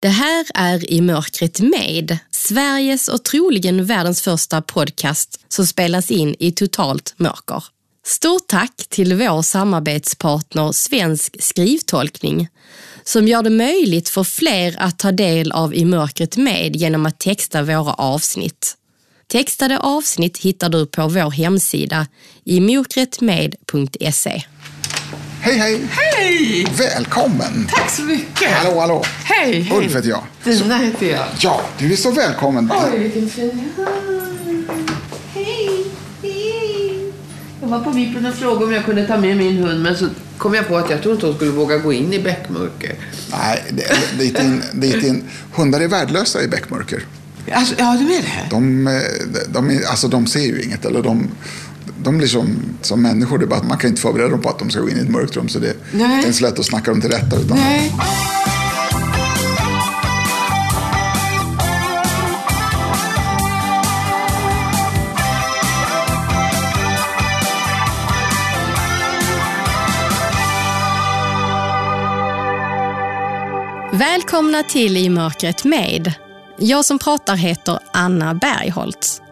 Det här är I mörkret med, Sveriges och troligen världens första podcast som spelas in i totalt mörker. Stort tack till vår samarbetspartner Svensk skrivtolkning som gör det möjligt för fler att ta del av I mörkret med genom att texta våra avsnitt. Textade avsnitt hittar du på vår hemsida imokretmed.se. Hej, hej! Hej! Välkommen! Tack så mycket! Hallå, hallå! Hej, hej! Ulf heter jag. Dina heter jag. Ja, du är så välkommen. Oj, vilken fin Hej! Hej! Jag var på vippen och frågade om jag kunde ta med min hund, men så kom jag på att jag tror inte hon skulle våga gå in i bäckmörker. Nej, det- dit in, dit in. hundar är värdelösa i bäckmörker. Alltså, ja, du är det? De, eh, de, är, alltså, de ser ju inget. Eller de, de blir som, som människor. Det är bara att man kan inte förbereda dem på att de ska gå in i ett mörkt rum. Så det, det är inte så lätt att snacka dem till rätta. Utan Nej. Välkomna till I mörkret med. Jag som pratar heter Anna Bergholtz.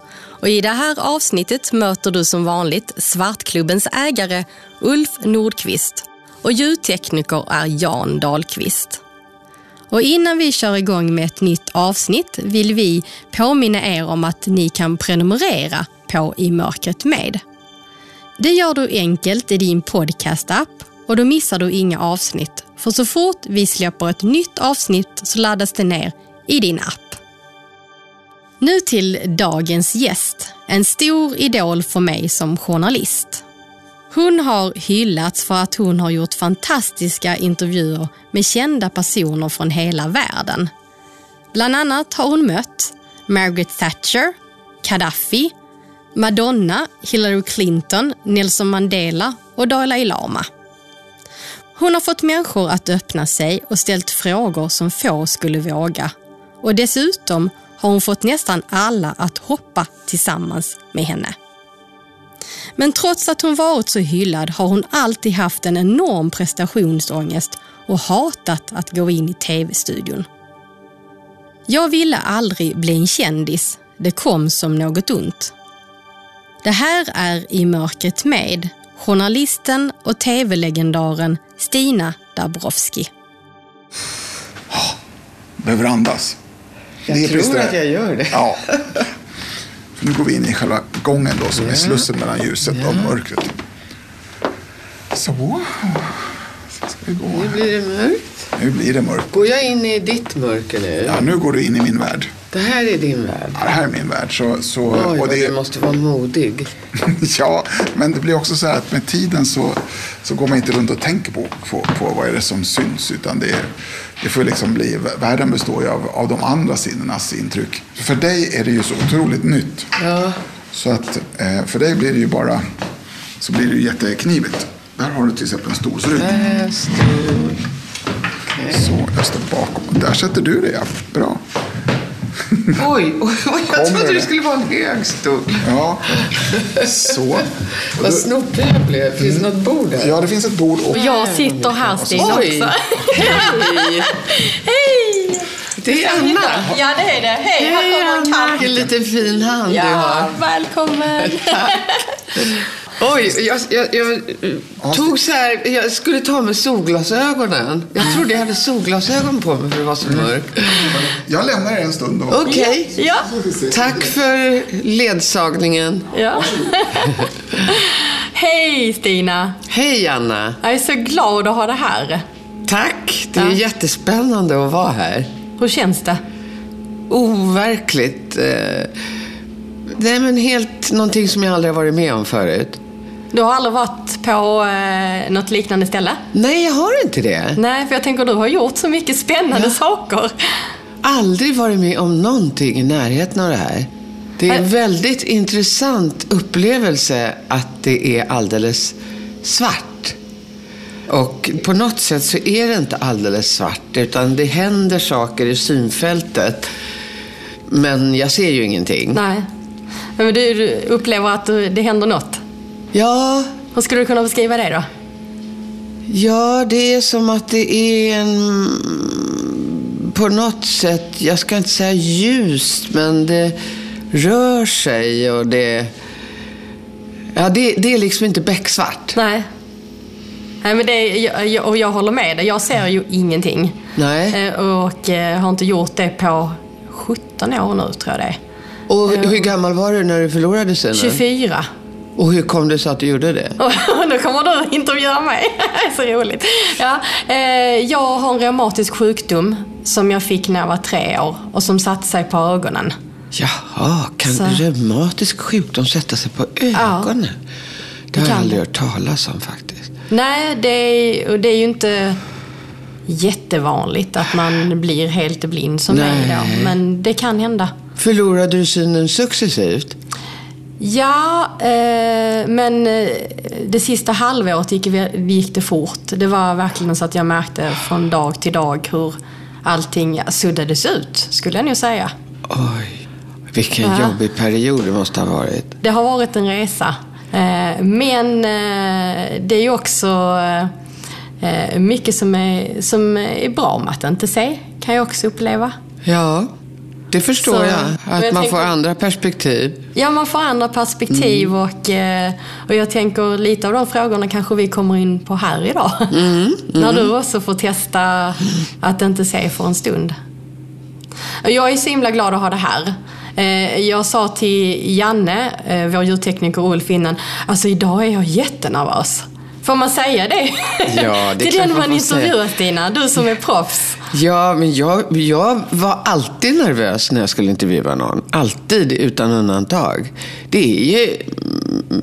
Och I det här avsnittet möter du som vanligt Svartklubbens ägare Ulf Nordqvist och ljudtekniker är Jan Dahlqvist. Och innan vi kör igång med ett nytt avsnitt vill vi påminna er om att ni kan prenumerera på I mörkret med. Det gör du enkelt i din podcastapp och då missar du inga avsnitt. För så fort vi släpper ett nytt avsnitt så laddas det ner i din app. Nu till dagens gäst, en stor idol för mig som journalist. Hon har hyllats för att hon har gjort fantastiska intervjuer med kända personer från hela världen. Bland annat har hon mött Margaret Thatcher, Gaddafi, Madonna, Hillary Clinton, Nelson Mandela och Dalai Lama. Hon har fått människor att öppna sig och ställt frågor som få skulle våga. Och dessutom har hon fått nästan alla att hoppa tillsammans med henne. Men trots att hon varit så hyllad har hon alltid haft en enorm prestationsångest och hatat att gå in i tv-studion. Jag ville aldrig bli en kändis. Det kom som något ont. Det här är I mörkret med journalisten och tv-legendaren Stina Dabrowski. behöver andas. Jag Det är tror att jag gör det. Ja. Nu går vi in i själva gången då, som är slussen mellan ljuset och mörkret. Så. Så ska vi gå. Nu blir det mörkt. Nu blir det mörkt. Går jag in i ditt mörker nu? Ja, nu går du in i min värld. Det här är din värld. Ja, det här är min värld. Så, så, Oj, och det, du måste vara modig. ja, men det blir också så här att med tiden så, så går man inte runt och tänker på, på, på vad är det som syns. Utan det, det får liksom bli, världen består ju av, av de andra sinnenas intryck. För dig är det ju så otroligt nytt. Ja. Så att eh, för dig blir det ju bara, så blir det ju jätteknivigt. Där har du till exempel en stolsrygg. Äh, stor. Så, jag står bakom. Där sätter du dig, ja. Bra. Oj, oj, oj, jag Kommer trodde det? skulle vara en hög stol. Ja, så. Vad snopig jag blev. Finns det något bord där? Ja, det finns ett bord och Jag sitter här Stina Oj! också. Hej! Hej! Det är Anna. Ja det är det. Hej, här Hej kommer en katt. Vilken liten fin hand du Ja, har. välkommen. Oj, jag, jag, jag tog så här, jag skulle ta med solglasögonen. Jag trodde jag hade solglasögon på mig för det var så mörkt. jag lämnar er en stund då. Okej. Ja. Tack för ledsagningen. ja. Hej Stina. Hej Anna. Jag är så glad att ha det här. Tack. Det är Ja. jättespännande att vara här. Hur känns det? Overkligt. Eh, nej, men helt någonting som jag aldrig har varit med om förut. Du har aldrig varit på eh, något liknande ställe? Nej, jag har inte det. Nej, för jag tänker du har gjort så mycket spännande saker. Aldrig varit med om någonting i närheten av det här. Det är en väldigt intressant upplevelse att det är alldeles svart. Och på något sätt så är det inte alldeles svart, utan det händer saker i synfältet. Men jag ser ju ingenting. Nej. Men du, upplever att det händer något? Ja, Hur skulle du kunna beskriva det då? ja, det är som att det är en på något sätt, jag ska inte säga ljust, men det rör sig och det... Ja, det, det är liksom inte becksvart. Nej. Nej, men det, jag, och jag håller med dig. Jag ser ju ingenting. Nej. Eh, Och eh, har inte gjort det på 17 år nu, tror jag det är. Och hur gammal var du när du förlorade synen? 24. Och hur kom det sig att du gjorde det? Nu kommer du intervjua mig. Så roligt. Ja, eh, jag har en reumatisk sjukdom som jag fick när jag var tre år och som satte sig på ögonen. Jaha, kan Så- reumatisk sjukdom sätta sig på ögonen? Det har jag aldrig hört talas om faktiskt. Nej, det är, det är ju inte jättevanligt att man blir helt blind som mig då. Men det kan hända. Förlorade du synen successivt? Ja, eh, men eh, det sista halvåret gick, gick det fort. Det var verkligen så att jag märkte från dag till dag hur allting suddades ut, skulle jag nog säga. Oj, vilken Ja. jobbig period det måste ha varit. Det har varit en resa. Eh, Men eh, det är ju också eh, mycket som är, som är bra med att inte se, kan jag också uppleva. Ja, det förstår Så- jag. Att jag man tänker- får andra perspektiv. Ja, man får andra perspektiv och, eh, och jag tänker lite av de frågorna kanske vi kommer in på här idag. När du också får testa att inte se för en stund. Jag är så himla glad att ha det här. Eh, Jag sa till Janne, eh, vår ljudtekniker Ulf innan, alltså idag är jag jättenervös. Får man säga det? Ja, det är Till den man man intervjuat Stina, du som är proffs. Ja, men jag, jag var alltid nervös när jag skulle intervjua någon. Alltid, utan undantag. Det är ju...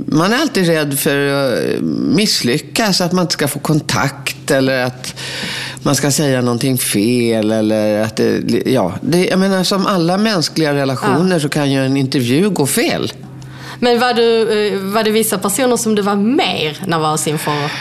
Man är alltid rädd för att misslyckas, att man inte ska få kontakt eller att man ska säga någonting fel. Eller att det, ja, det, jag menar, som alla mänskliga relationer så kan ju en intervju gå fel. Men var, du, eh, var det vissa personer som du var mer nervös inför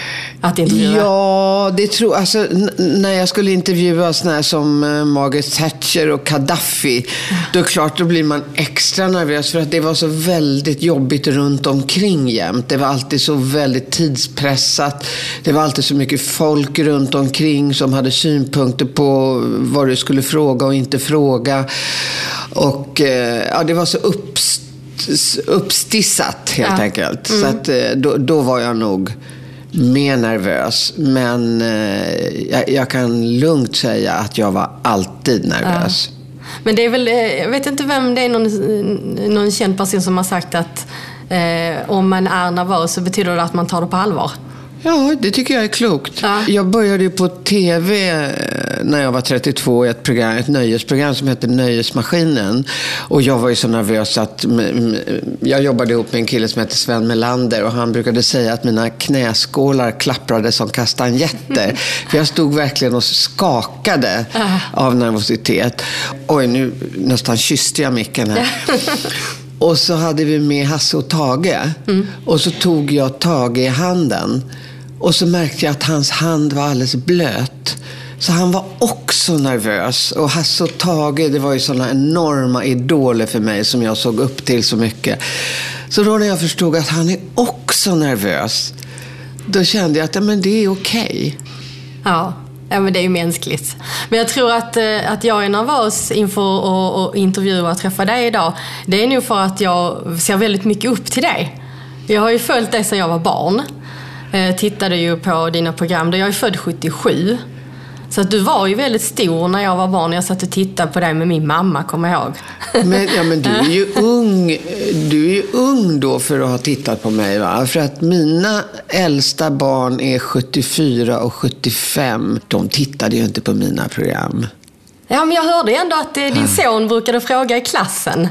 att intervjua? Ja, det tror jag. alltså, när jag skulle intervjua såna här som eh, Margaret Thatcher och Gaddafi, då är det klart, då blir man extra nervös för att det var så väldigt jobbigt runt omkring jämt. Det var alltid så väldigt tidspressat. Det var alltid så mycket folk runt omkring som hade synpunkter på vad du skulle fråga och inte fråga. Och eh, ja, det var så uppst uppstissat helt Ja. enkelt. Så att, eh, då, då var jag nog mer nervös. Men eh, jag, jag kan lugnt säga att jag var alltid nervös. Men det är väl, eh, jag vet inte vem det är, någon, någon känd person som har sagt att eh, om man är nervös så betyder det att man tar det på allvar. Ja, det tycker jag är klokt. Ja. Jag började ju på TV eh, när jag var 32 i ett, program, ett nöjesprogram som hette Nöjesmaskinen. Och jag var ju så nervös att jag jobbade ihop med en kille som hette Sven Melander och han brukade säga att mina knäskålar klapprade som kastanjetter. För jag stod verkligen och skakade av nervositet. Oj, nu nästan kysste jag micken här. Och så hade vi med Hasse och Tage. Och så tog jag Tage i handen. Och så märkte jag att hans hand var alldeles blöt. Så han var också nervös. Och Hasse och Tage, det var ju sådana enorma idoler för mig som jag såg upp till så mycket. Så då när jag förstod att han är också nervös, då kände jag att ja, men det är okej. Ja. ja, men det är ju mänskligt. Men jag tror att, eh, att jag är nervös inför att intervjua och träffa dig idag. Det är nog för att jag ser väldigt mycket upp till dig. Jag har ju följt dig sedan jag var barn. Eh, tittade ju på dina program. Jag är född 77. Så att du var ju väldigt stor när jag var barn. Jag satt och tittade på dig med min mamma, kommer jag ihåg. Men, ja, men du är ju ung. Du är ju ung då för att ha tittat på mig. Va? För att mina äldsta barn är 74 och 75. De tittade ju inte på mina program. Ja, men jag hörde ändå att eh, din son brukade fråga i klassen.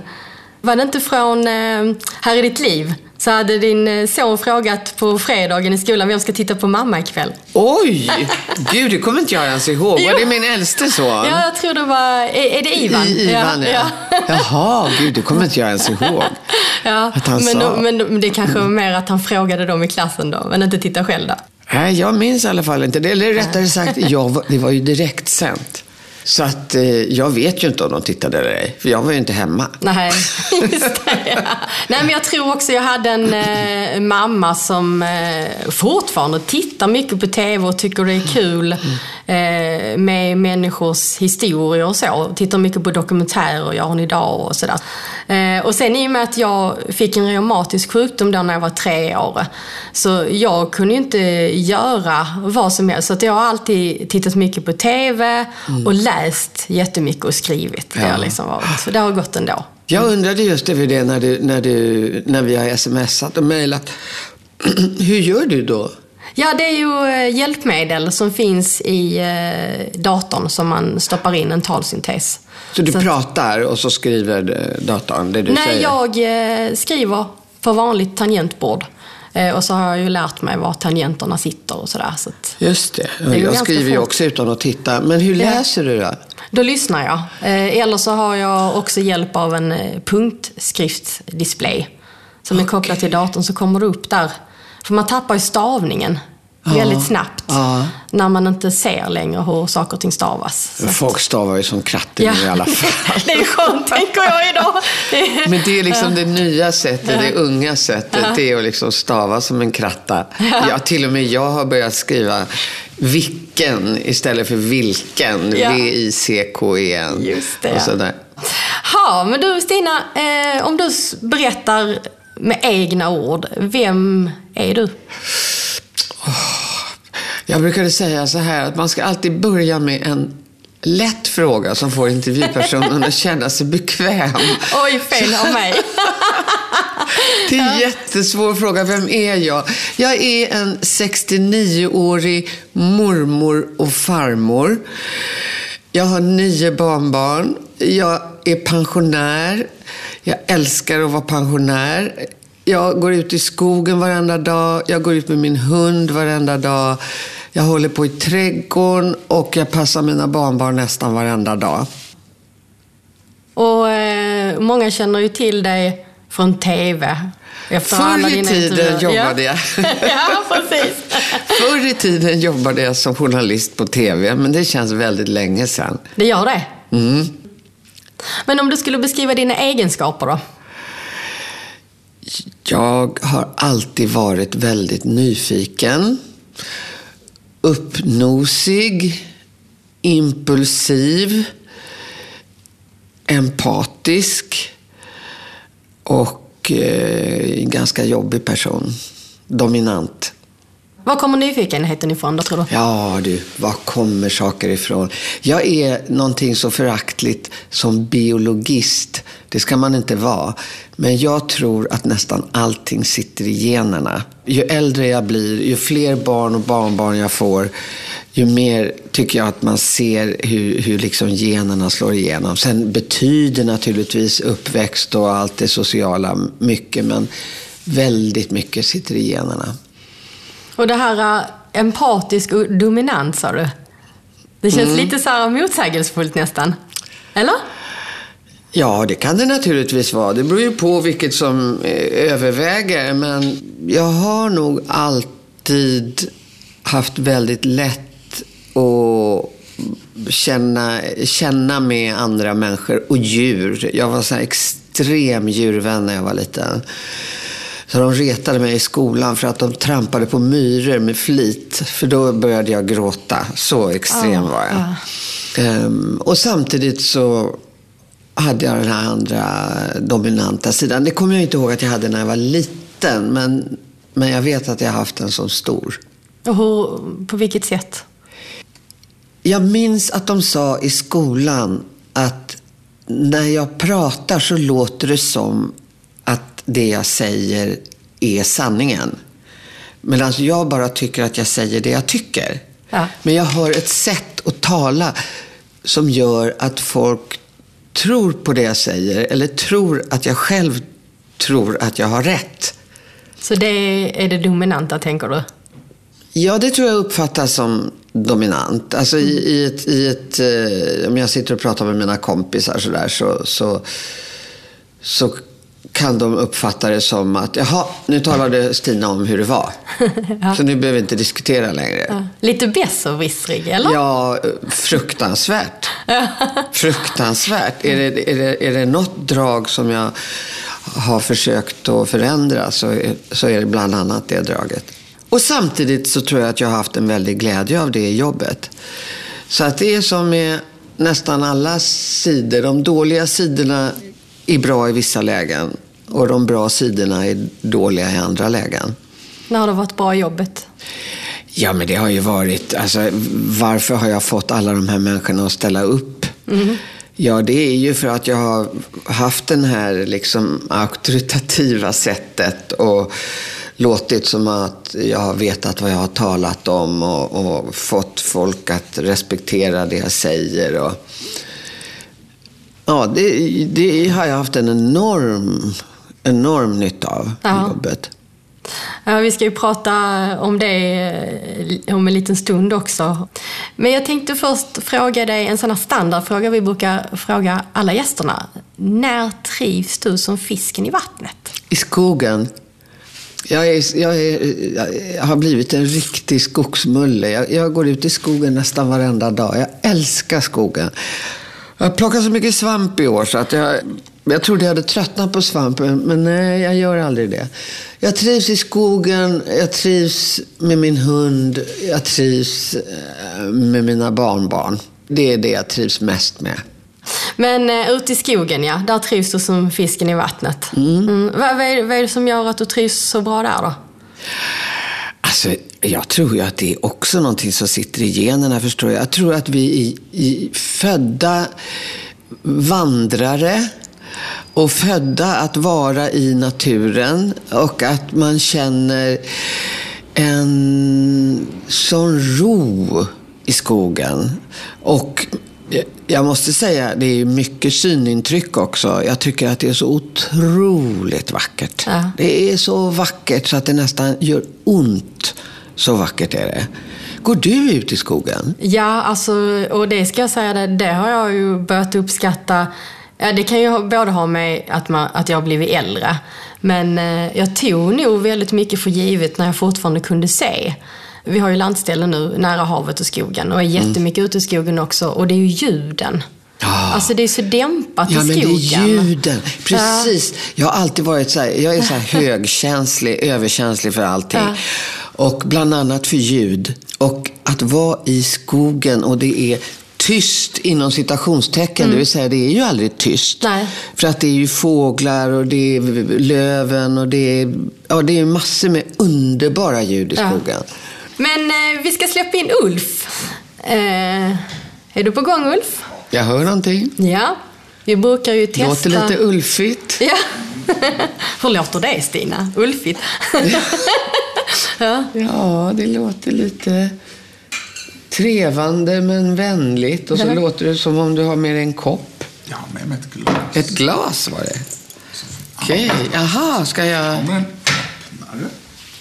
Var det inte från eh, Här i ditt liv? Så hade din eh, son frågat på fredagen i skolan, vem ska titta på mamma ikväll? Oj! Gud, det kommer inte jag ens ihåg. Var det min äldste son? Ja, jag tror det var... Är, är det Ivan? I, Ivan, ja. Jaha, gud, det kommer inte jag ens ihåg. ja. Att han men, sa. men, men det kanske var mer att han frågade dem i klassen då, men inte titta själv då. Nej, jag minns i alla fall inte. Det, eller rättare sagt, jag, det var ju direkt sänt. Så att eh, jag vet ju inte om de tittade eller ej, för jag var ju inte hemma. Nej, just det. Ja. Nej, men jag tror också jag hade en eh, mamma som eh, fortfarande tittar mycket på TV och tycker det är kul. eh, med människors historier och så. Tittar mycket på dokumentärer, Gör hon idag och sådär. Eh, och sen i och med att jag fick en reumatisk sjukdom då när jag var tre år, så jag kunde ju inte göra vad som helst. Så jag har alltid tittat mycket på TV och läst jättemycket och skrivit. Det, har liksom varit. Så det har gått ändå. Jag undrade just över det när, du, när, du, när vi har smsat och mejlat. Hur gör du då? Ja, det är ju eh, hjälpmedel som finns i eh, datorn som man stoppar in en talsyntes. Så du pratar och så skriver eh, datorn det du Nej, säger? jag eh, skriver på vanligt tangentbord. Eh, och så har jag ju lärt mig var tangenterna sitter och sådär. Så Just det. ju jag skriver ju också utan att titta. Men hur läser du då? då lyssnar jag. Eller så har jag också hjälp av en punktskriftsdisplay. Som är kopplad till datorn så kommer det upp där. För man tappar ju stavningen väldigt snabbt. Ja. När man inte ser längre hur saker och ting stavas. Folk stavar ju som kratten Ja. i alla fall. det är skönt, tänker jag idag. Det- Men det är liksom det nya sättet, det unga sättet. Det är att liksom stava som en kratta. Ja, till och med jag har börjat skriva vilken istället för vilken. Ja. V-I-C-K-E-N. Just det, Och ja. sådär. Ja, men du Stina, eh, om du berättar med egna ord, vem är du? Jag brukade säga så här att man ska alltid börja med en lätt fråga som får intervjupersonen att känna sig bekväm. Oj, fel av mig. Det är en jättesvår fråga. Vem är jag? Jag är en 69-årig mormor och farmor. Jag har nio barnbarn. Jag är pensionär. Jag älskar att vara pensionär. Jag går ut i skogen varenda dag. Jag går ut med min hund varenda dag. Jag håller på i trädgården och jag passar mina barnbarn nästan varenda dag. Och eh, många känner ju till dig från TV. Efter Förr i tiden jobbade ja. jag. ja, precis. Förr i tiden jobbade jag som journalist på TV, men det känns väldigt länge sedan. Det gör det. Mm. Men om du skulle beskriva dina egenskaper då? Jag har alltid varit väldigt nyfiken, uppnosig, impulsiv, empatisk och eh, ganska jobbig person. Dominant. Var kommer nyfikenheten ifrån då, tror du? Ja du, var kommer saker ifrån? Jag är någonting så föraktligt som biologist. Det ska man inte vara. Men jag tror att nästan allting sitter i generna. Ju äldre jag blir, ju fler barn och barnbarn jag får, ju mer tycker jag att man ser hur, hur liksom generna slår igenom. Sen betyder naturligtvis uppväxt och allt det sociala mycket, men väldigt mycket sitter i generna. Och det här uh, empatisk och dominant, sa du? Det känns Mm. lite så här motsägelsefullt nästan. Eller? Ja, det kan det naturligtvis vara. Det beror ju på vilket som eh, överväger. Men jag har nog alltid haft väldigt lätt att känna, känna med andra människor och djur. Jag var så här extrem djurvän när jag var liten. Så de retade mig i skolan för att de trampade på myror med flit. För då började jag gråta. Så extrem var jag. Ehm, och samtidigt så hade jag den här andra dominanta sidan. Det kommer jag inte ihåg att jag hade när jag var liten. Men, men jag vet att jag har haft en så stor. Och hur, på vilket sätt? Jag minns att de sa i skolan att när jag pratar så låter det som det jag säger är sanningen. Medan jag bara tycker att jag säger det jag tycker. Ja. Men jag har ett sätt att tala som gör att folk tror på det jag säger eller tror att jag själv tror att jag har rätt. Så det är det dominanta, tänker du? Ja, det tror jag uppfattas som dominant. Alltså i, i ett, i ett eh, om jag sitter och pratar med mina kompisar så, där, så, så, så kan de uppfatta det som att, jaha, nu talade Stina om hur det var. Så nu behöver vi inte diskutera längre. Ja. Lite besserwissrig, eller? Ja, fruktansvärt. fruktansvärt. Är det, är, det, är det något drag som jag har försökt att förändra så är, så är det bland annat det draget. Och samtidigt så tror jag att jag har haft en väldig glädje av det jobbet. Så att det är som med nästan alla sidor. De dåliga sidorna är bra i vissa lägen och de bra sidorna är dåliga i andra lägen. När har det varit bra i jobbet? Ja, men det har ju varit... Alltså, varför har jag fått alla de här människorna att ställa upp? Mm. Ja, det är ju för att jag har haft den här liksom auktoritativa sättet och låtit som att jag har vetat vad jag har talat om och, och fått folk att respektera det jag säger. Och, ja, det, det har jag haft en enorm, enorm nytta av ja. jobbet. Ja, vi ska ju prata om det eh, om en liten stund också. Men jag tänkte först fråga dig en sån här standardfråga vi brukar fråga alla gästerna. När trivs du som fisken i vattnet? I skogen. Jag, är, jag, är, jag har blivit en riktig skogsmulle. Jag, jag, går ut i skogen nästan varenda dag. Jag älskar skogen. Jag har plockat så mycket svamp i år så att jag, jag trodde jag hade tröttnat på svampen, men nej, jag gör aldrig det. Jag trivs i skogen, jag trivs med min hund, jag trivs eh, med mina barnbarn. Det är det jag trivs mest med. Men uh, ute i skogen, ja, där trivs du som fisken i vattnet. Mm. Mm. Vad, vad, är, vad är det som gör att du trivs så bra där då? Alltså, jag tror ju att det är också någonting som sitter i generna, förstår jag. Jag tror att vi är födda vandrare och födda att vara i naturen och att man känner en sån ro i skogen. Och jag måste säga, det är mycket synintryck också. Jag tycker att det är så otroligt vackert. Ja. Det är så vackert så att det nästan gör ont. Så vackert är det. Går du ut i skogen? Ja, alltså, och det ska jag säga, det, det har jag ju börjat uppskatta Ja, det kan ju både ha med att, man, att jag har blivit äldre. Men eh, jag tog nog väldigt mycket för givet när jag fortfarande kunde se. Vi har ju landställen nu nära havet och skogen och är mm. jättemycket mm. ute i skogen också. Och det är ju ljuden. Oh. Alltså det är så dämpat ja, i skogen. Ja, men det är ljuden. Precis. Ja. Jag har alltid varit så här, jag är så högkänslig, överkänslig för allting. Ja. Och bland annat för ljud. Och att vara i skogen och det är tyst inom citationstecken. Mm. Det vill säga, det är ju aldrig tyst. Nej. För att det är ju fåglar och det är löven och det är, ja, det är massor med underbara ljud i skogen. Men eh, vi ska släppa in Ulf. Eh, är du på gång Ulf? Jag hör någonting. Ja. Vi brukar ju testa... Låter lite ulfigt. Ja. Hur låter det Stina? Ulfigt? ja. ja, det låter lite trevande men vänligt. Och så mm. låter det som om du har med dig en kopp. Jag har med mig ett glas. Ett glas var det? Okej, okay. jaha, ska jag...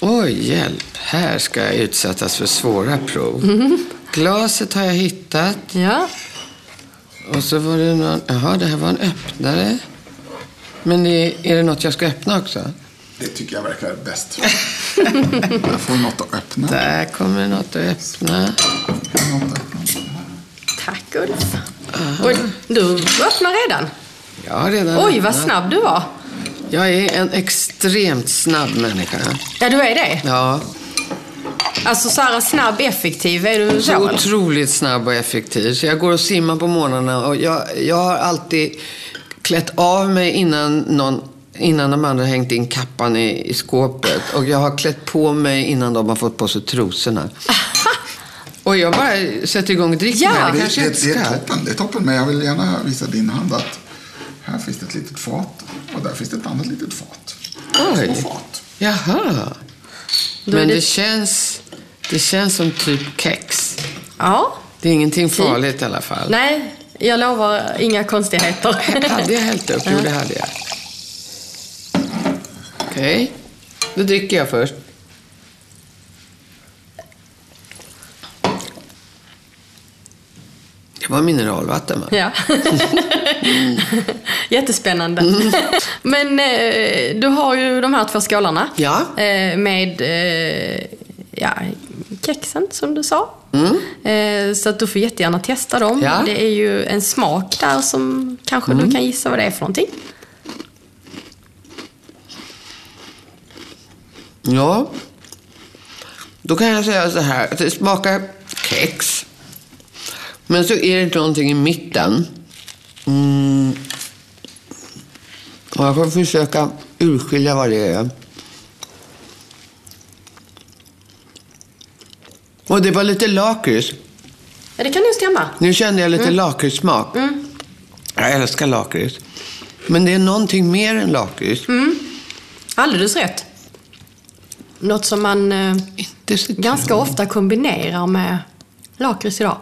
Oj, hjälp. Här ska jag utsättas för svåra prov. Mm. Glaset har jag hittat. Ja. Och så var det någon... Jaha, det här var en öppnare. Men är, är det något jag ska öppna också? Det tycker jag verkar bäst. jag får något att öppna. Där kommer något att öppna. Tack Ulf. Oj, du öppnar redan? Har redan Oj, vad snabb du var. Jag är en extremt snabb människa. Ja, du är det? Ja. Alltså så här snabb, effektiv, är du så? Så otroligt snabb och effektiv. Så jag går och simmar på morgnarna och jag, jag har alltid klätt av mig innan någon innan de andra hängt in kappan i, i skåpet. Och jag har klätt på mig innan de har fått på sig trosorna. Och jag bara sätter igång och dricker ja. Det, kanske det, det, det, är toppen, det är toppen, men jag vill gärna visa din hand att här finns det ett litet fat och där finns det ett annat litet fat. Oj. Två fat. Jaha. Men det... känns, det känns som typ kex. Ja. Det är ingenting typ. farligt i alla fall. Nej, jag lovar inga konstigheter. hade jag hällt upp? Jo, det hade jag. Okej. Okay. Då dricker jag först. Det var mineralvatten va? Ja. Jättespännande. Mm. Men eh, du har ju de här två skålarna. Ja. Eh, med eh, ja, kexen som du sa. Mm. Så att du får jättegärna testa dem. Ja. Det är ju en smak där som kanske mm. du kan gissa vad det är för någonting. Ja, då kan jag säga så här att det smakar kex. Men så är det någonting i mitten. Mm. Och jag får försöka urskilja vad det är. Och det var lite lakrits. Ja, det kan nog stämma. Nu kände jag lite lakritssmak. Jag älskar lakrits. Men det är någonting mer än lakrits. Alldeles rätt. Något som man eh, ganska ofta kombinerar med lakrits idag.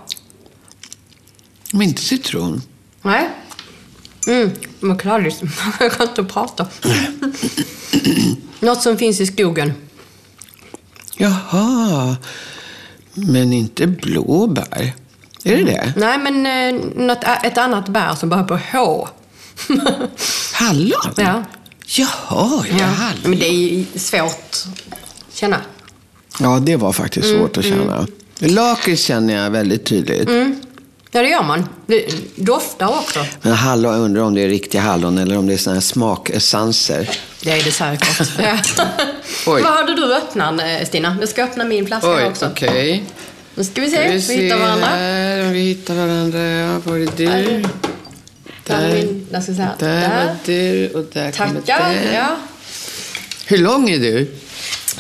Men inte citron. Nej. Mm, men kladdigt. Jag kan inte prata. Något som finns i skogen. Jaha. Men inte blåbär. Är det det? Nej, men eh, något, ett annat bär som börjar på H. Hallon? Ja. Jaha, ja, hallon. Men det är svårt att känna. Ja, det var faktiskt svårt att känna. Lakrits känner jag väldigt tydligt. Ja, det gör man. Det doftar också. Men hallon, jag undrar om det är riktiga hallon eller om det är såna här smakessenser. Det är det säkert. Vad hade du öppnat, eh, Stina? Jag ska öppna min flaska Oj, också. okej. Nu ska vi se. Vi, hittar varandra. Här, om vi hittar varandra. Ja, var är du? Där. Där, min, där ska vi se. Där Där. var du och där kommer Tackar. den. Ja. Hur lång är du?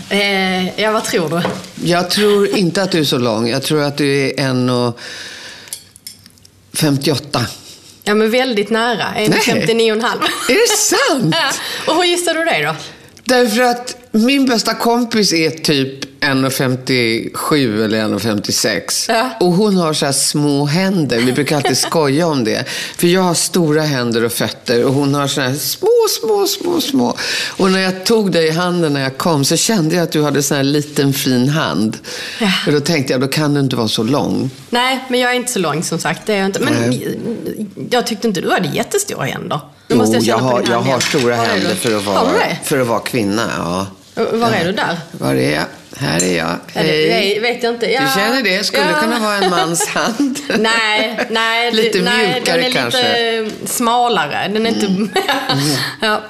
Eh, ja, vad tror du? Jag tror inte att du är så lång. Jag tror att du är 1,58. Ja, men väldigt nära. En Nej. 59,5. Är det sant? Och hur gissar du det då? Därför att min bästa kompis är typ 1,57 eller 1,56. Ja. Och hon har så små händer. Vi brukar alltid skoja om det. För jag har stora händer och fötter och hon har så här små, små, små, små. Och när jag tog dig i handen när jag kom så kände jag att du hade så här liten fin hand. Ja. Och då tänkte jag, då kan du inte vara så lång. Nej, men jag är inte så lång som sagt. Det är jag inte. Men jag tyckte inte du hade jättestora händer. Nu måste Jo, jag, på har, jag har stora händer för att, vara, för att vara kvinna. Ja. Var är du där? Var är jag? Här är jag. Ja, det vet- jag inte. Ja. Du känner det? Skulle Ja. kunna vara en mans hand. Nej, nej, Lite nej mjukare den är kanske. lite smalare. Den är inte... ja.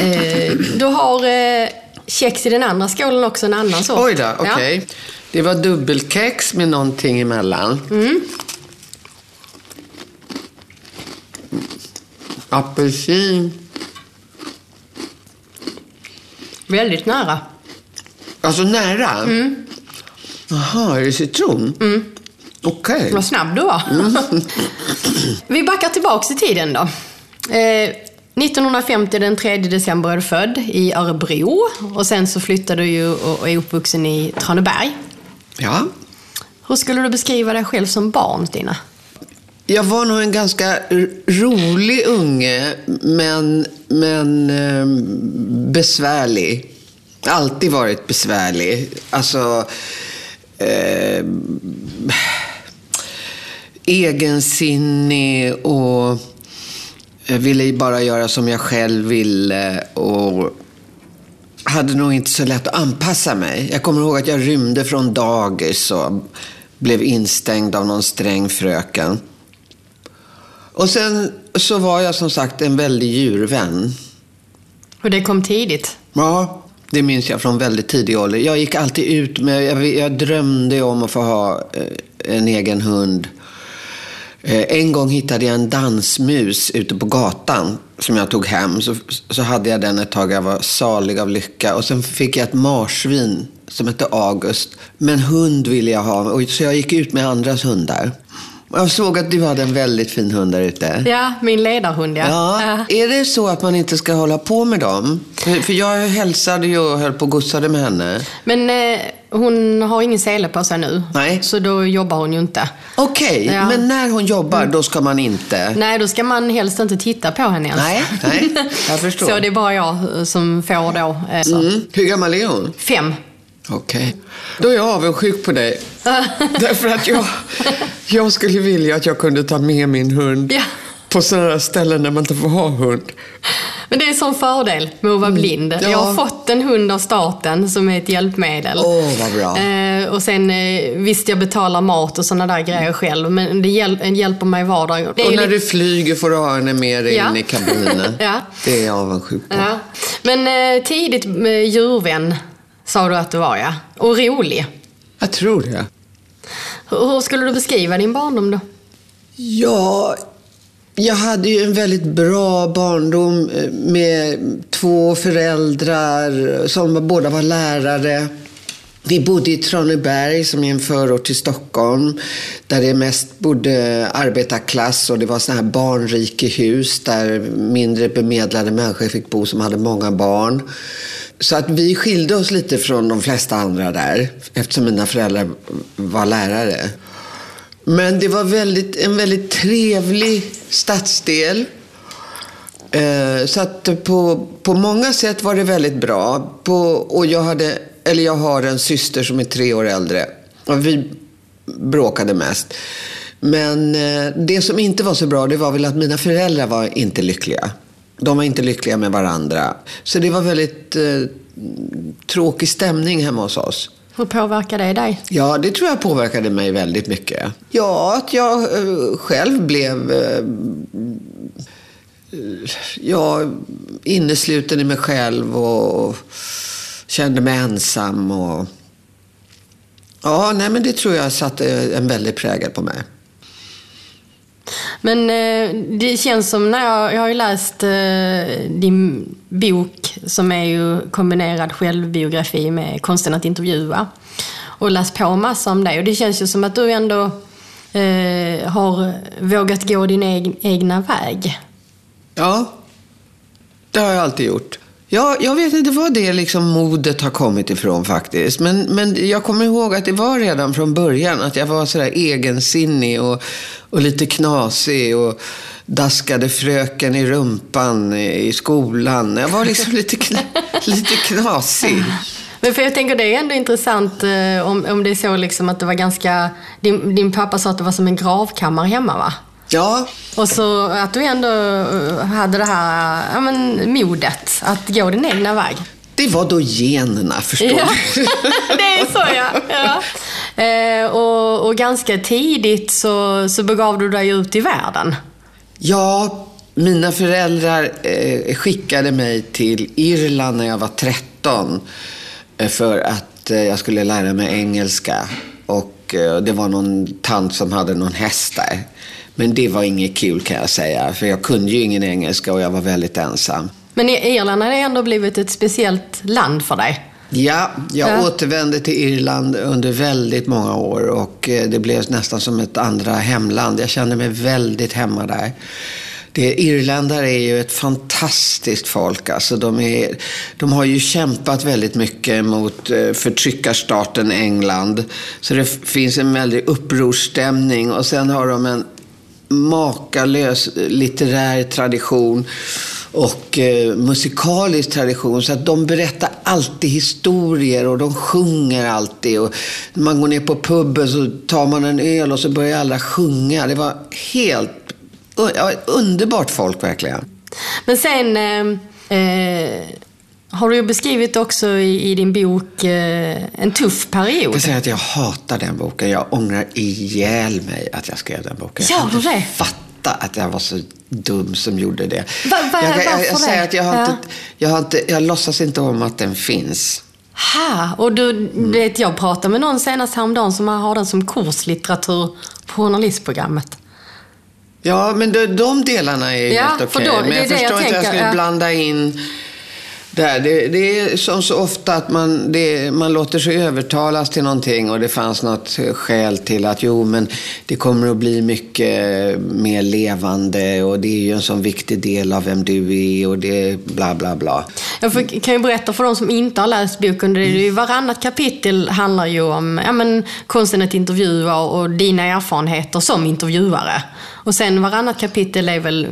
eh, du har eh, kex i den andra skålen också, en annan sort. Oj då, okej. Det var dubbelkex med någonting emellan. Mm. Apelsin. Ja. Väldigt nära. Alltså nära? Mm. Jaha, är det citron? Okej. Vad snabb du var. Vi backar tillbaks i tiden då. Eh, 1950, den 3 december, är du född i Örebro. Och sen så flyttade du ju och är uppvuxen i Traneberg. Ja. Hur skulle du beskriva dig själv som barn, Stina? Jag var nog en ganska rolig unge, men, men eh, besvärlig. Alltid varit besvärlig. Alltså... Eh, egensinnig och jag ville bara göra som jag själv ville. Och hade nog inte så lätt att anpassa mig. Jag kommer ihåg att jag rymde från dagis och blev instängd av någon sträng fröken. Och sen så var jag som sagt en väldig djurvän. Och det kom tidigt. Ja, det minns jag från väldigt tidig ålder. Jag gick alltid ut med, jag, jag drömde om att få ha eh, en egen hund. Eh, en gång hittade jag en dansmus ute på gatan som jag tog hem. Så, så hade jag den ett tag, jag var salig av lycka. Och sen fick jag ett marsvin som hette August. Men hund ville jag ha, och så jag gick ut med andras hundar. Jag såg att du hade en väldigt fin hund där ute. Ja, min ledarhund ja. Ja, är det så att man inte ska hålla på med dem? För jag hälsade ju och höll på och gossade med henne. Men eh, hon har ingen sele på sig nu. Nej. Så då jobbar hon ju inte. Okej, Ja. men när hon jobbar, då ska man inte... Nej, då ska man helst inte titta på henne ens. Nej, nej, jag förstår. Så det är bara jag eh, som får då. eh. Mm. Hur gammal är hon? Fem. Okej. Då är jag avundsjuk på dig. Därför att jag, jag skulle vilja att jag kunde ta med min hund Ja. på sådana ställen där man inte får ha hund. Men det är en sån fördel med att vara blind. Mm. Ja. Jag har fått en hund av staten som är ett hjälpmedel. Åh, vad bra. Eh, och sen eh, visst, jag betalar mat och sådana där grejer själv. Men det hjäl- hjälper mig i vardagen. Och när lite- du flyger får du ha henne med dig Ja. in i kabinen. Ja. Det är jag avundsjuk på. Ja. Men eh, tidigt med djurvän sa du att du var, ja. Och rolig. Jag tror det. Hur, skulle du beskriva din barndom då? Ja, jag hade ju en väldigt bra barndom eh, med två föräldrar som båda var lärare. Vi bodde i Traneberg som är en förort till Stockholm. Där det mest bodde arbetarklass och det var sådana här barnrikehus där mindre bemedlade människor fick bo som hade många barn. Så att vi skilde oss lite från de flesta andra där eftersom mina föräldrar var lärare. Men det var väldigt, en väldigt trevlig stadsdel. Eh, så att på, på många sätt var det väldigt bra. På, och jag, hade, eller jag har en syster som är tre år äldre. Och vi bråkade mest. Men eh, det som inte var så bra, det var väl att mina föräldrar var inte lyckliga. De var inte lyckliga med varandra. Så det var väldigt eh, tråkig stämning hemma hos oss. Hur påverkade det dig? Ja, det tror jag påverkade mig väldigt mycket. Ja, att jag eh, själv blev eh, ja, innesluten i mig själv och kände mig ensam. Och... Ja, nej, men det tror jag satte en väldig prägel på mig. Men eh, det känns som, när jag, jag har ju läst eh, din bok som är ju kombinerad självbiografi med konsten att intervjua. Och läst på massa om det. Och det känns ju som att du ändå eh, har vågat gå din egna väg. Ja, det har jag alltid gjort. Ja, jag vet inte var det liksom modet har kommit ifrån faktiskt. Men, men jag kommer ihåg att det var redan från början att jag var sådär egensinnig och, och lite knasig och daskade fröken i rumpan i skolan. Jag var liksom lite, kn lite knasig. Men för jag tänker det är ändå intressant eh, om, om det är så liksom att det var ganska... Din, din pappa sa att det var som en gravkammare hemma va? Ja. Och så att du ändå eh, hade det här ja, men, modet att gå din egna väg. Det var då generna, förstår ja. du. det är så ja. ja. Eh, och, och, ganska tidigt så, så begav du dig ut i världen. Ja, mina föräldrar eh, skickade mig till Irland när jag var 13 eh, för att eh, jag skulle lära mig engelska. Och eh, det var någon tant som hade någon häst där. Men det var inget kul kan jag säga, för jag kunde ju ingen engelska och jag var väldigt ensam. Men Irland har ändå blivit ett speciellt land för dig? Ja, jag ja. återvände till Irland under väldigt många år och eh, det blev nästan som ett andra hemland. Jag kände mig väldigt hemma där. Det, irländare är ju ett fantastiskt folk. Alltså de, är, de har ju kämpat väldigt mycket mot eh, förtryckarstaten England. Så det finns en väldig upprorsstämning och sen har de en makalös litterär tradition och eh, musikalisk tradition. Så att de berättar alltid historier och de sjunger alltid. Och när man går ner på puben så tar man en öl och så börjar alla sjunga. Det var helt ja, underbart folk verkligen. Men sen eh, eh har du beskrivit också i, i din bok eh, en tuff period. Jag kan säga att jag hatar den boken. Jag ångrar ihjäl mig att jag skrev den boken. Jag kan inte fatta att jag var så dum som gjorde det. Va, va, jag, jag, jag säger att jag har, inte, jag har inte, jag låtsas inte om att den finns. Ha, och du, mm. vet, jag pratade med någon senast häromdagen som har den som kurslitteratur på journalistprogrammet. Ja, men de, de delarna är ja, helt okej. Okay. Men jag förstår jag inte att jag skulle ja. blanda in där. Det, det är som så ofta att man, det, man låter sig övertalas till någonting och det fanns något skäl till att jo, men det kommer att bli mycket mer levande och det är ju en sån viktig del av vem du är och det bla bla bla. Jag kan ju berätta för de som inte har läst boken, det är ju varannat kapitel handlar ju om ja, men, konsten att intervjua och dina erfarenheter som intervjuare. Och sen varannat kapitel är väl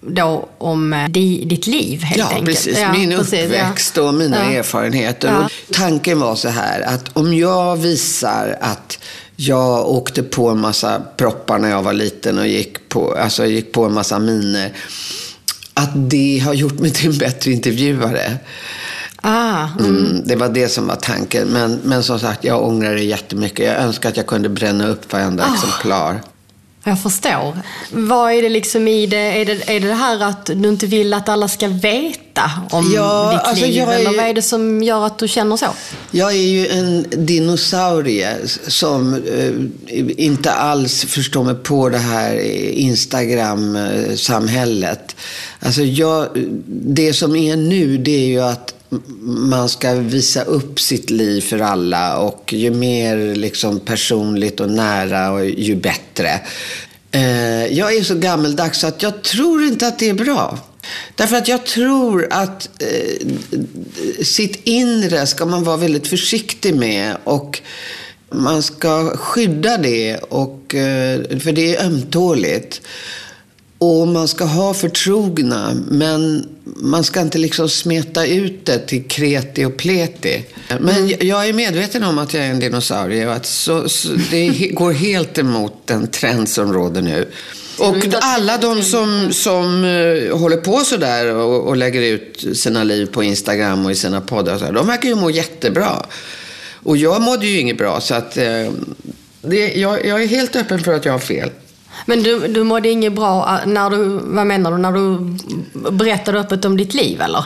då om eh, di, ditt liv helt ja, enkelt. Precis. Ja, Min precis. uppväxt och mina ja. erfarenheter. Ja. Och tanken var så här att om jag visar att jag åkte på en massa proppar när jag var liten och gick på, alltså gick på en massa miner. Att det har gjort mig till en bättre intervjuare. Ah, mm. Mm, det var det som var tanken. Men, men som sagt, jag ångrar det jättemycket. Jag önskar att jag kunde bränna upp varenda oh. exemplar. Jag förstår. Vad är det liksom i det? Är det, är det det här att du inte vill att alla ska veta om Ja, ditt alltså liv? jag är- Eller vad är det som gör att du känner så? Jag är ju en dinosaurie som eh, inte alls förstår mig på det här Instagram-samhället. Alltså jag, det som är nu, det är ju att man ska visa upp sitt liv för alla och ju mer liksom personligt och nära, och ju bättre. Eh, jag är så gammeldags så att jag tror inte att det är bra. Därför att jag tror att eh, sitt inre ska man vara väldigt försiktig med och man ska skydda det, och, eh, för det är ömtåligt. Och man ska ha förtrogna, men man ska inte liksom smeta ut det till kreti och pleti. Men jag- jag är medveten om att jag är en dinosaurie och att så, så det går helt emot den trend som råder nu. Och alla de som, som eh, håller på sådär och, och lägger ut sina liv på Instagram och i sina poddar, så här, de verkar ju må jättebra. Och jag mådde ju inget bra, så att eh, det, jag, jag är helt öppen för att jag har fel. Men du, du mådde inget bra äh, när du, vad menar du, när du berättade öppet om ditt liv eller?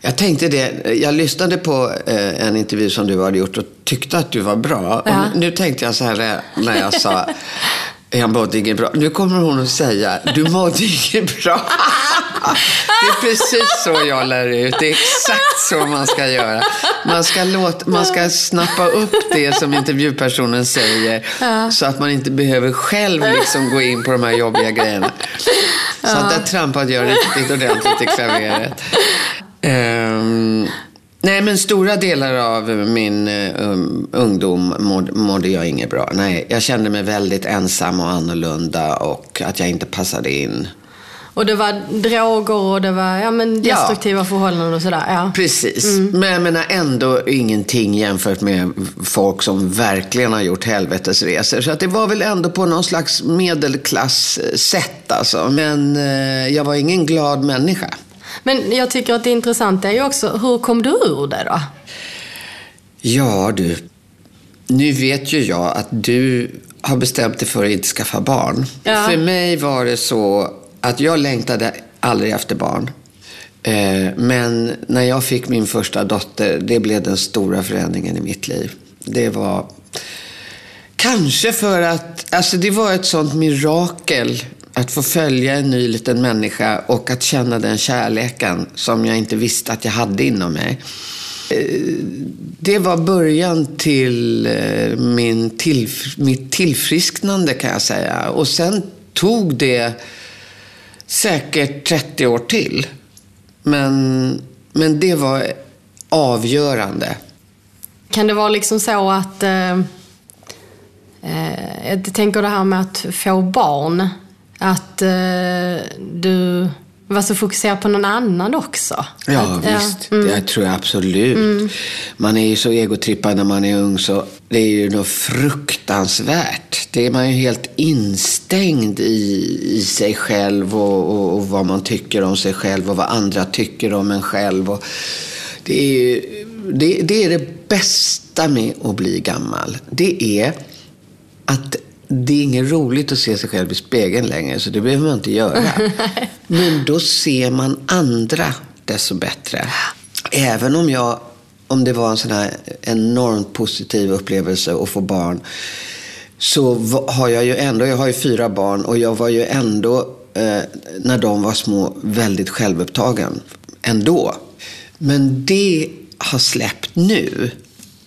Jag tänkte det. Jag lyssnade på eh, en intervju som du hade gjort och tyckte att du var bra. Ja. Nu tänkte jag så här när- när jag sa jag mådde inget bra. Nu kommer hon att säga, du mådde inget bra. Det är precis så jag lär ut. Det är exakt så man ska göra. Man ska, låta, man ska snappa upp det som intervjupersonen säger. Så att man inte behöver själv liksom gå in på de här jobbiga grejerna. Så att där trampade jag riktigt ordentligt i klaveret. Ehm, nej, men stora delar av min eh, um, ungdom mådde, mådde jag inget bra. Nej, jag kände mig väldigt ensam och annorlunda och att jag inte passade in. Och det var droger och det var ja, men Ja. destruktiva förhållanden och sådär. Ja. Precis. Men jag menar ändå ingenting jämfört med folk som verkligen har gjort helvetesresor. Så att det var väl ändå på någon slags medelklass-sätt alltså. Men eh, jag var ingen glad människa. Men jag tycker att det intressanta är ju också, hur kom du ur det då? Ja du, nu vet ju jag att du har bestämt dig för att inte skaffa barn. Ja. För mig var det så att jag längtade aldrig efter barn. Eh, Men när jag fick min första dotter, det blev den stora förändringen i mitt liv. Det var kanske för att, alltså det var ett sånt mirakel att få följa en ny liten människa och att känna den kärleken som jag inte visste att jag hade inom mig. Eh, det var början till eh, min tillf- mitt tillfrisknande kan jag säga. Och sen tog det säkert 30 år till. Men, men det var avgörande. Kan det vara liksom så att... Eh, eh, jag tänker det här med att få barn. Att eh, du var så fokuserad på någon annan också. Ja, att, visst. mm. Det tror jag absolut. Man är ju så egotrippad när man är ung så det är ju något fruktansvärt. Det är man ju helt instängd i, i sig själv och, och, och vad man tycker om sig själv och vad andra tycker om en själv. Och det, är, ju- det, det är det bästa med att bli gammal. Det är att det är inget roligt att se sig själv i spegeln längre, så det behöver man inte göra. Men då ser man andra desto bättre. Även om jag, om det var en sån här enormt positiv upplevelse att få barn, så har jag ju ändå, jag har ju fyra barn och jag var ju ändå, eh, när de var små, väldigt självupptagen. Ändå. Men det har släppt nu,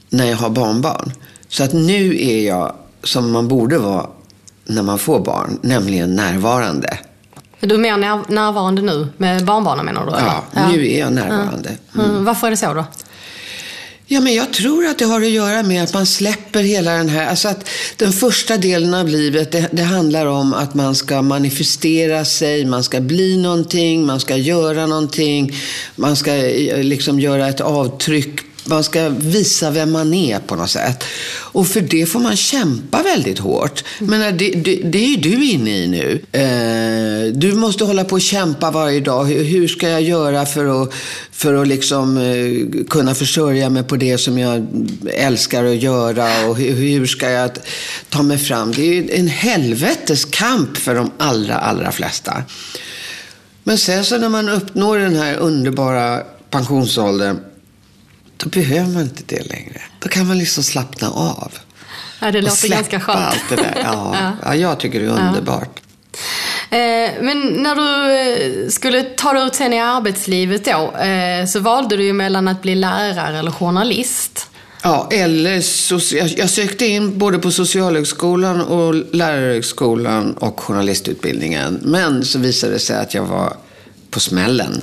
när jag har barnbarn. Så att nu är jag som man borde vara när man får barn, nämligen närvarande. Är du mer när, närvarande nu med barnbarnen menar du? eller? Ja, nu är jag närvarande. Mm. Varför är det så då? Ja, men jag tror att det har att göra med att man släpper hela den här... Alltså att den första delen av livet, det, det handlar om att man ska manifestera sig, man ska bli någonting, man ska göra någonting, man ska eh, liksom göra ett avtryck man ska visa vem man är på något sätt. Och för det får man kämpa väldigt hårt. Men det, det, det är ju du inne i nu. Eh, du måste hålla på och kämpa varje dag. Hur, hur ska jag göra för att, för att liksom, eh, kunna försörja mig på det som jag älskar att göra? Och hur, hur ska jag ta mig fram? Det är ju en helvetes kamp för de allra, allra flesta. Men sen så när man uppnår den här underbara pensionsåldern då behöver man inte det längre. Då kan man liksom slappna av. Ja, det låter ganska skönt. allt det där. Ja, ja. ja jag tycker det är underbart. Eh, men när du eh, skulle ta dig ut sen i arbetslivet då, eh, så valde du ju mellan att bli lärare eller journalist. Ja, eller jag sökte in både på Socialhögskolan och Lärarhögskolan och journalistutbildningen. Men så visade det sig att jag var på smällen.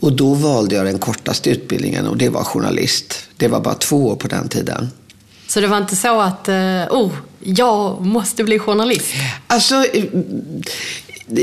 Och då valde jag den kortaste utbildningen och det var journalist. Det var bara två år på den tiden. Så det var inte så att, oh, jag måste bli journalist? Alltså, eh,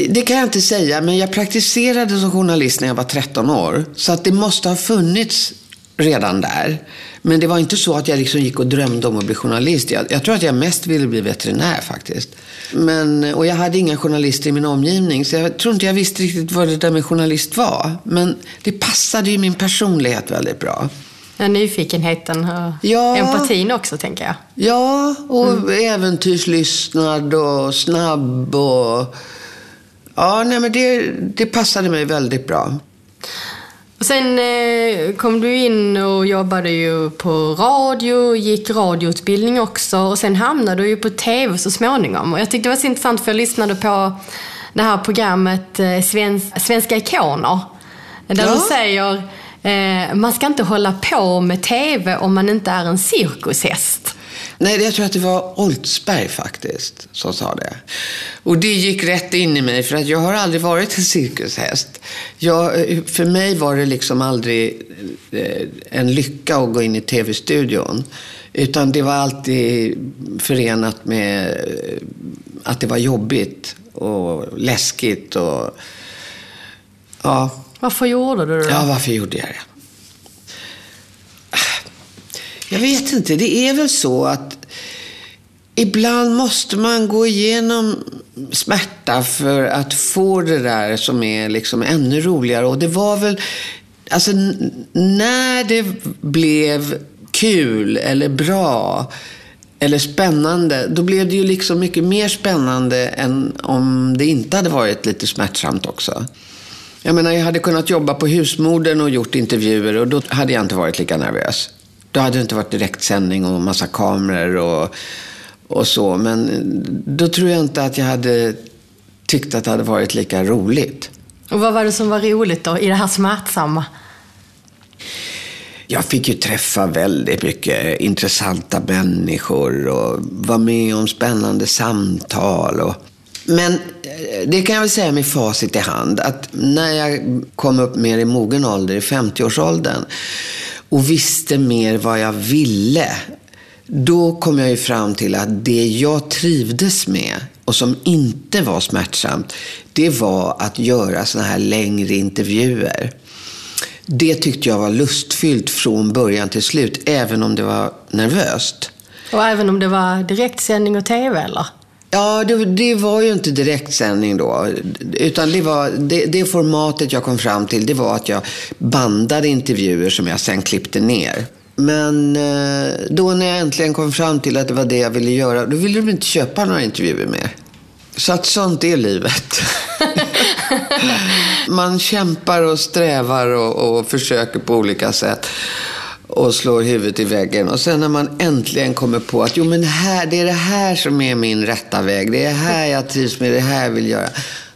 det kan jag inte säga, men jag praktiserade som journalist när jag var 13 år. Så att det måste ha funnits redan där. Men det var inte så att jag liksom gick och drömde om att bli journalist. Jag, jag tror att jag mest ville bli veterinär faktiskt. Men, och jag hade inga journalister i min omgivning, så jag tror inte jag visste riktigt vad det där med journalist var. Men det passade ju min personlighet väldigt bra. Ja, nyfikenheten och ja, empatin också, tänker jag. Ja, och mm. äventyrslystnad och snabb och... Ja, nej men det, det passade mig väldigt bra. Och sen eh, kom du in och jobbade ju på radio, gick radioutbildning också och sen hamnade du ju på TV så småningom. Och jag tyckte det var så intressant för jag lyssnade på det här programmet eh, Svens Svenska ikoner. Där ja. de säger eh, man ska inte hålla på med TV om man inte är en cirkushäst. Nej, jag tror att det var Oldsberg faktiskt som sa det. Och det gick rätt in i mig, för att jag har aldrig varit en cirkushäst. Jag, för mig var det liksom aldrig eh, en lycka att gå in i tv-studion. Utan det var alltid förenat med eh, att det var jobbigt och läskigt. Och, ja. Varför gjorde du det? Ja, varför gjorde jag det? Jag vet inte. Det är väl så att ibland måste man gå igenom smärta för att få det där som är liksom ännu roligare. Och det var väl, alltså när det blev kul eller bra eller spännande, då blev det ju liksom mycket mer spännande än om det inte hade varit lite smärtsamt också. Jag menar, jag hade kunnat jobba på husmorden och gjort intervjuer och då hade jag inte varit lika nervös. Då hade det inte varit direktsändning och massa kameror och, och så. Men då tror jag inte att jag hade tyckt att det hade varit lika roligt. Och vad var det som var roligt då, i det här smärtsamma? Jag fick ju träffa väldigt mycket intressanta människor och vara med om spännande samtal. Och... Men eh, det kan jag väl säga med facit i hand, att när jag kom upp mer i mogen ålder, i 50-årsåldern, och visste mer vad jag ville, då kom jag ju fram till att det jag trivdes med och som inte var smärtsamt, det var att göra såna här längre intervjuer. Det tyckte jag var lustfyllt från början till slut, även om det var nervöst. Och även om det var direktsändning och tv, eller? Ja, det, det, var ju inte direktsändning då. Utan det, var, det, det, formatet jag kom fram till, det var att jag bandade intervjuer som jag sen klippte ner. Men eh, då när jag äntligen kom fram till att det var det jag ville göra, då ville de inte köpa några intervjuer mer. Så att sånt är livet. Man kämpar och strävar och, och försöker på olika sätt och slår huvudet i väggen. Och sen när man äntligen kommer på att jo, men här, det är det här som är min rätta väg. Det är här jag trivs med, det här jag vill göra.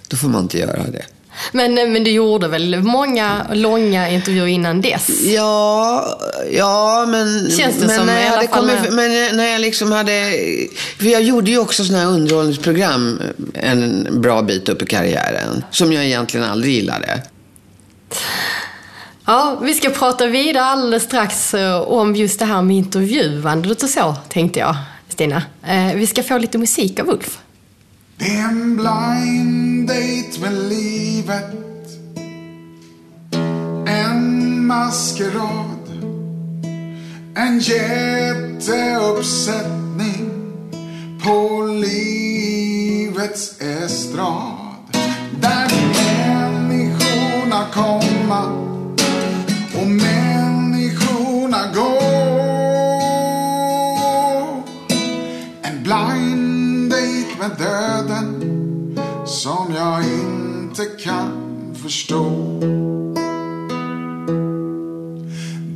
Då får man inte göra det. Men, men du gjorde väl många långa intervjuer innan dess? Ja, ja men... Känns det men som när alla fall? Kommit, men när jag liksom hade... För jag gjorde ju också sådana här underhållningsprogram en bra bit upp i karriären. Som jag egentligen aldrig gillade. Ja, vi ska prata vidare alldeles strax eh, om just det här med intervjuandet och så, tänkte jag, Stina. Eh, vi ska få lite musik av Ulf. Det är En blind date med livet En maskerad En jätteuppsättning på livets estrad. Där människorna komma döden som jag inte kan förstå.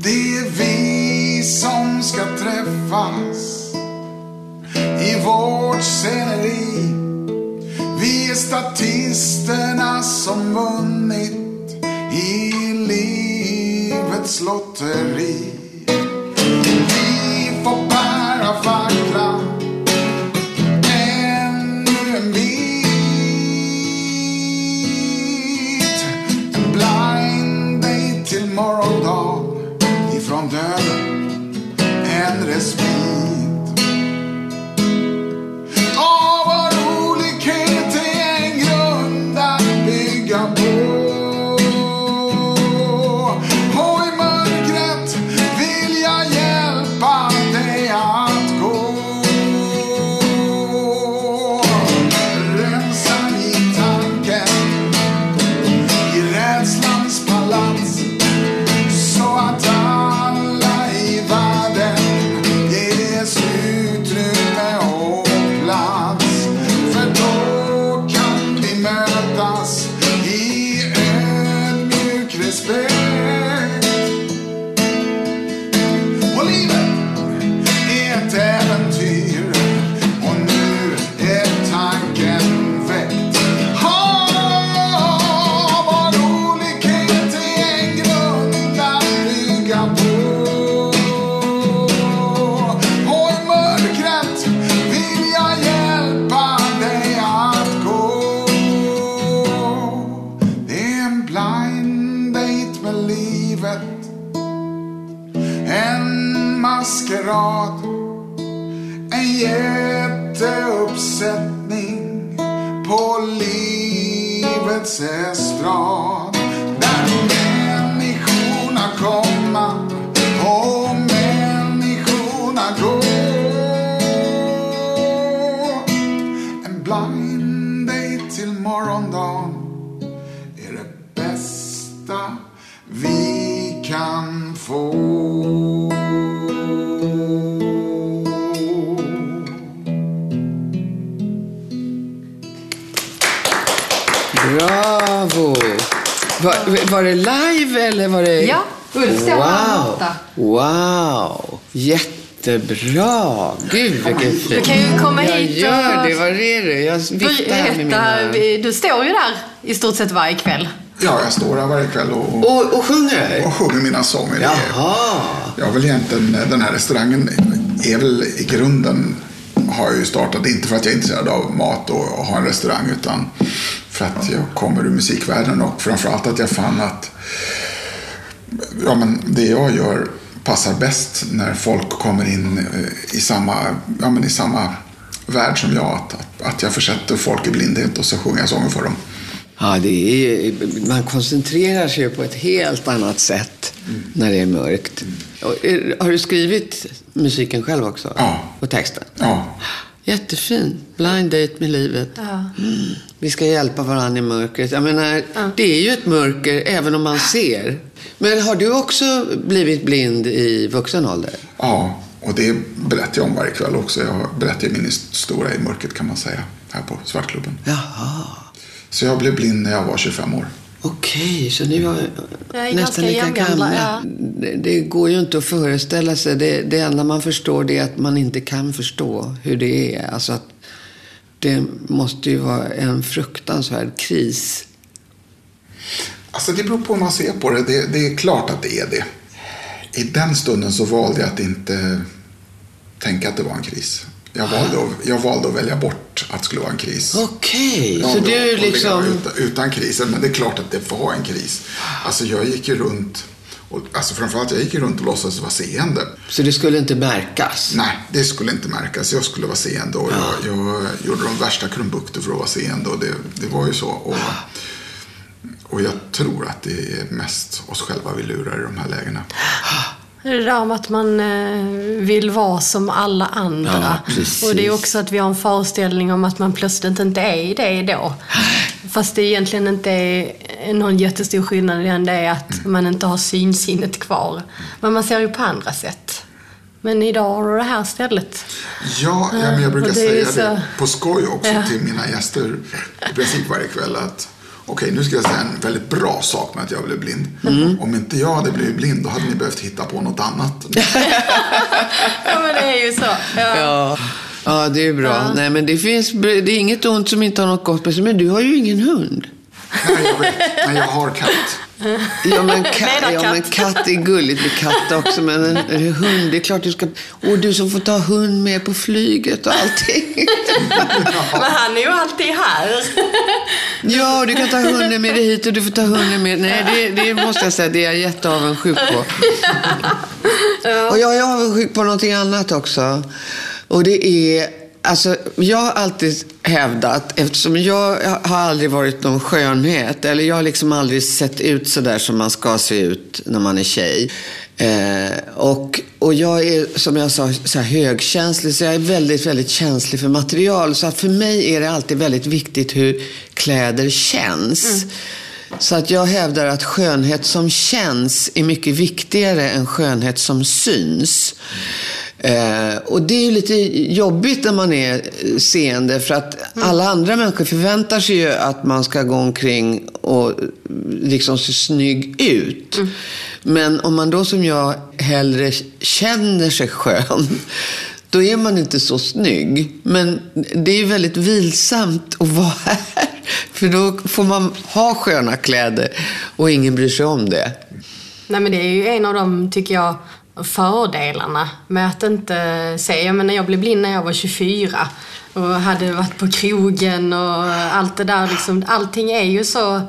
Det är vi som ska träffas i vårt sceneri. Vi är statisterna som vunnit i livets lotteri. Livets estrad Var, var det live eller var det... Ja, Ulf står här borta. Wow! Jättebra! Gud, vilken fin... Du kan ju komma jag hit gör och- det. Var är du? Jag viftar här med mina... du står ju där i stort sett varje kväll. Ja, jag står här varje kväll och, Och, och sjunger? och sjunger mina sånger. Jaha! Jag vill egentligen, den här restaurangen är väl i grunden, har jag ju startat, inte för att jag är intresserad av mat och, och ha en restaurang, utan för att jag kommer ur musikvärlden och framförallt att jag fann att ja, men det jag gör passar bäst när folk kommer in eh, i samma, ja, men i samma värld som jag. Att, att, jag försätter folk i blindhet och så sjunger jag sånger för dem. Ja, det är, man koncentrerar sig på ett helt annat sätt när det är mörkt. Och, är- Har du skrivit musiken själv också? Ja. Och texten? Ja, Jättefin. Blind date med livet. Mm. Vi ska hjälpa varandra i mörkret. Jag menar, det är ju ett mörker även om man ser. Men har du också blivit blind i vuxen ålder? ja, och det berättar jag om varje kväll också. Jag berättar min historia i mörkret kan man säga, här på Svartklubben. Jaha. Så jag blev blind när jag var 25 år. Okej, så ni var nästan lika jämngamla, gamla. ja. Det, det går ju inte att föreställa sig. Det, det enda man förstår det är att man inte kan förstå hur det är. Alltså att det måste ju vara en fruktansvärd kris. Alltså det beror på hur man ser på det. det. Det är klart att det är det. I den stunden så valde jag att inte tänka att det var en kris. Jag valde att, jag valde att välja bort att det skulle vara en kris. Okej, Jag så du liksom... Utan, utan krisen, men det är klart att det var en kris. Alltså jag gick ju runt, och, alltså framförallt jag gick ju runt och låtsades vara seende. Så det skulle inte märkas? Nej, det skulle inte märkas. Jag skulle vara seende och jag, jag gjorde de värsta krumbukter för att vara seende och det, det var ju så. Och, och jag tror att det är mest oss själva vi lurar i de här lägena. Det där med att man eh, vill vara som alla andra. Ja, och det är också att vi har en föreställning om att man plötsligt inte är det då. Fast det egentligen inte är någon jättestor skillnad den det är att man inte har synsinnet kvar. Men man ser ju på andra sätt. Men idag har du det här stället. Ja, ja men jag brukar det säga det så- på skoj också Ja. till mina gäster i princip varje kväll att okej, nu ska jag säga en väldigt bra sak med att jag blev blind. Mm. Om inte jag hade blivit blind, då hade ni behövt hitta på något annat. Ja, men det är ju så. Ja. Ja. Ja, det är bra. Nej, men det, finns, det är inget ont som inte har något gott med sig. Men du har ju ingen hund. Nej, jag vet, men jag har katt. Ja, men, ka- ja, men katt är gulligt med katt också. Men en, en hund, det är klart du ska... Och du som får ta hund med på flyget och allting. Men han är ju alltid här. Ja, du kan ta hunden med dig hit och du får ta hunden med... Nej, det, det måste jag säga, det är jag jätteavundsjuk på. Och jag är avundsjuk på någonting annat också. Och det är... Alltså, jag har alltid hävdat, eftersom jag har aldrig varit någon skönhet, eller jag har liksom aldrig sett ut så där som man ska se ut när man är tjej. Eh, och, och jag är, som jag sa, så här högkänslig, så jag är väldigt, väldigt känslig för material. Så att för mig är det alltid väldigt viktigt hur kläder känns. Mm. Så att jag hävdar att skönhet som känns är mycket viktigare än skönhet som syns. Eh, och det är ju lite jobbigt när man är seende för att alla andra människor förväntar sig ju att man ska gå omkring och liksom se snygg ut. Men om man då som jag hellre känner sig skön då är man inte så snygg. Men det är ju väldigt vilsamt att vara här. För då får man ha sköna kläder och ingen bryr sig om det. Nej men det är ju en av de, tycker jag, fördelarna med att inte se. Jag menar jag blev blind när jag var 24 och hade varit på krogen och allt det där liksom. Allting är ju så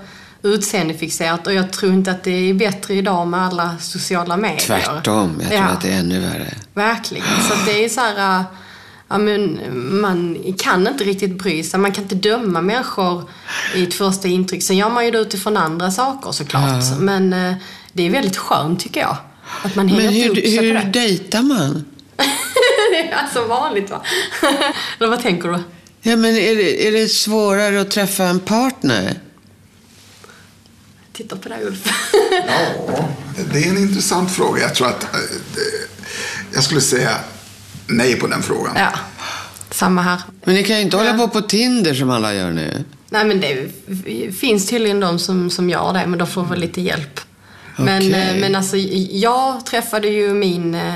utseendefixerat och jag tror inte att det är bättre idag med alla sociala medier. Tvärtom, jag tror Ja. att det är ännu värre. Verkligen. Så det är så här... äh, Ja, men man kan inte riktigt bry sig. Man kan inte döma människor i ett första intryck. Sen gör man ju det utifrån andra saker såklart. Men eh, det är väldigt skönt tycker jag. Att man hänger Men hur, upp sig hur på det. dejtar man? alltså vanligt va? Eller vad tänker du? Ja, men är det, är det svårare att träffa en partner? Titta på dig Ulf. Ja, det är en intressant fråga. Jag tror att eh, det- jag skulle säga nej på den frågan. ja, samma här. Men ni kan ju inte hålla på på Tinder som alla gör nu. Nej men det finns tydligen de som, som gör det, men då får väl lite hjälp. Men, eh, men alltså, jag träffade ju min eh,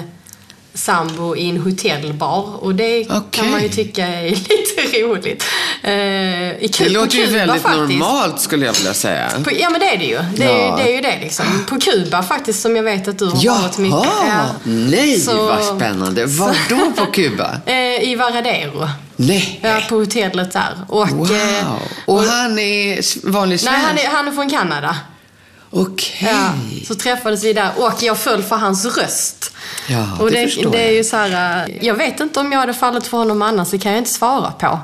sambo i en hotellbar och det Okej. kan man ju tycka är lite roligt. Eh, i, Det låter ju väldigt faktiskt. normalt skulle jag vilja säga. På, ja men det är det ju. Det är, Ja. det är ju det liksom. På Kuba faktiskt, som jag vet att du har varit mycket. Jaha! Nej, Så- vad spännande. Var då på Kuba? Eh, I Varadero. Nej. Ja, på hotellet där. Och, Wow. eh, Och han är vanlig svensk? nej, han är, han är från Kanada. Okej. Ja, så träffades vi där och jag föll för hans röst. Ja, och det det, förstår det är jag. ju så här, äh, jag vet inte om jag hade fallit för honom annars, det kan jag inte svara på.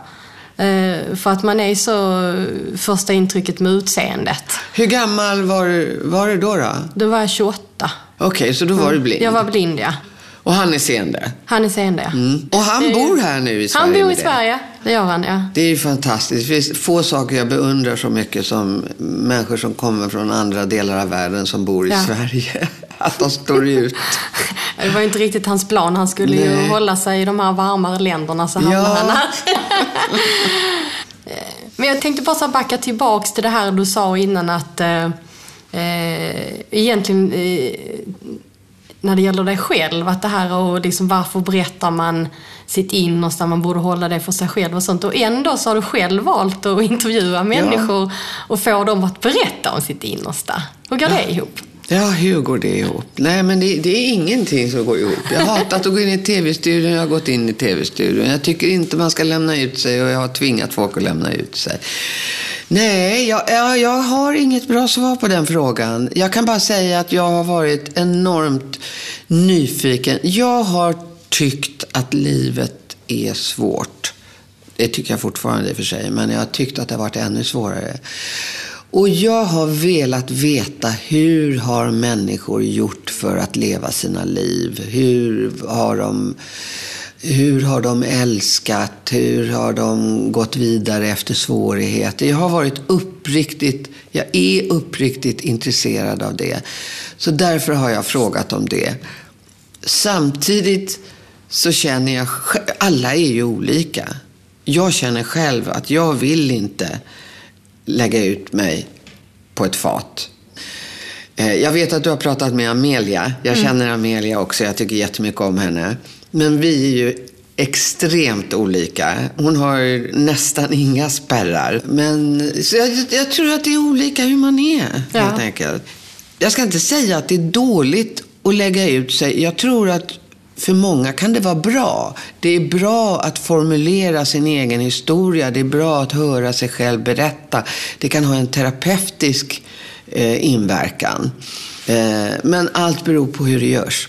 Eh, för att man är så första intrycket med utseendet. Hur gammal var var du då? då? Då var jag 28. Okej, så då var du blind? Jag var blind, ja. Och han är seende? Han är seende, ja. Mm. Och han bor här nu i Sverige Han bor i? Sverige, det gör han, ja. Det är ju fantastiskt. Det finns få saker jag beundrar så mycket som människor som kommer från andra delar av världen som bor i Ja. Sverige. Att de står ut. Det var ju inte riktigt hans plan. Han skulle ju Nej. hålla sig i de här varmare länderna så hamnade Ja. han här. Men jag tänkte bara backa tillbaks till det här du sa innan att eh, eh, egentligen eh, när det gäller dig själv, att det här och liksom varför berättar man sitt innersta, man borde hålla det för sig själv och sånt. Och ändå så har du själv valt att intervjua människor och få dem att berätta om sitt innersta. Hur går det ihop? Ja, hur går det ihop? Nej, men det, det är ingenting som går ihop. Jag har hatat att gå in i tv-studion, jag har gått in i tv-studion. Jag tycker inte man ska lämna ut sig och jag har tvingat folk att lämna ut sig. Nej, jag, jag, jag har inget bra svar på den frågan. Jag kan bara säga att jag har varit enormt nyfiken. Jag har tyckt att livet är svårt. Det tycker jag fortfarande i och för sig, men jag har tyckt att det har varit ännu svårare. Och jag har velat veta hur har människor gjort för att leva sina liv? Hur har de, hur har de älskat? Hur har de gått vidare efter svårigheter? Jag har varit uppriktigt, jag är uppriktigt intresserad av det. Så därför har jag frågat om det. Samtidigt så känner jag, alla är ju olika. Jag känner själv att jag vill inte lägga ut mig på ett fat. Eh, jag vet att du har pratat med Amelia. Jag mm. känner Amelia också. Jag tycker jättemycket om henne. Men vi är ju extremt olika. Hon har nästan inga spärrar. Men jag, jag tror att det är olika hur man är, ja. helt enkelt. Jag ska inte säga att det är dåligt att lägga ut sig. Jag tror att för många kan det vara bra. Det är bra att formulera sin egen historia. Det är bra att höra sig själv berätta. Det kan ha en terapeutisk eh, inverkan. Eh, men allt beror på hur det görs.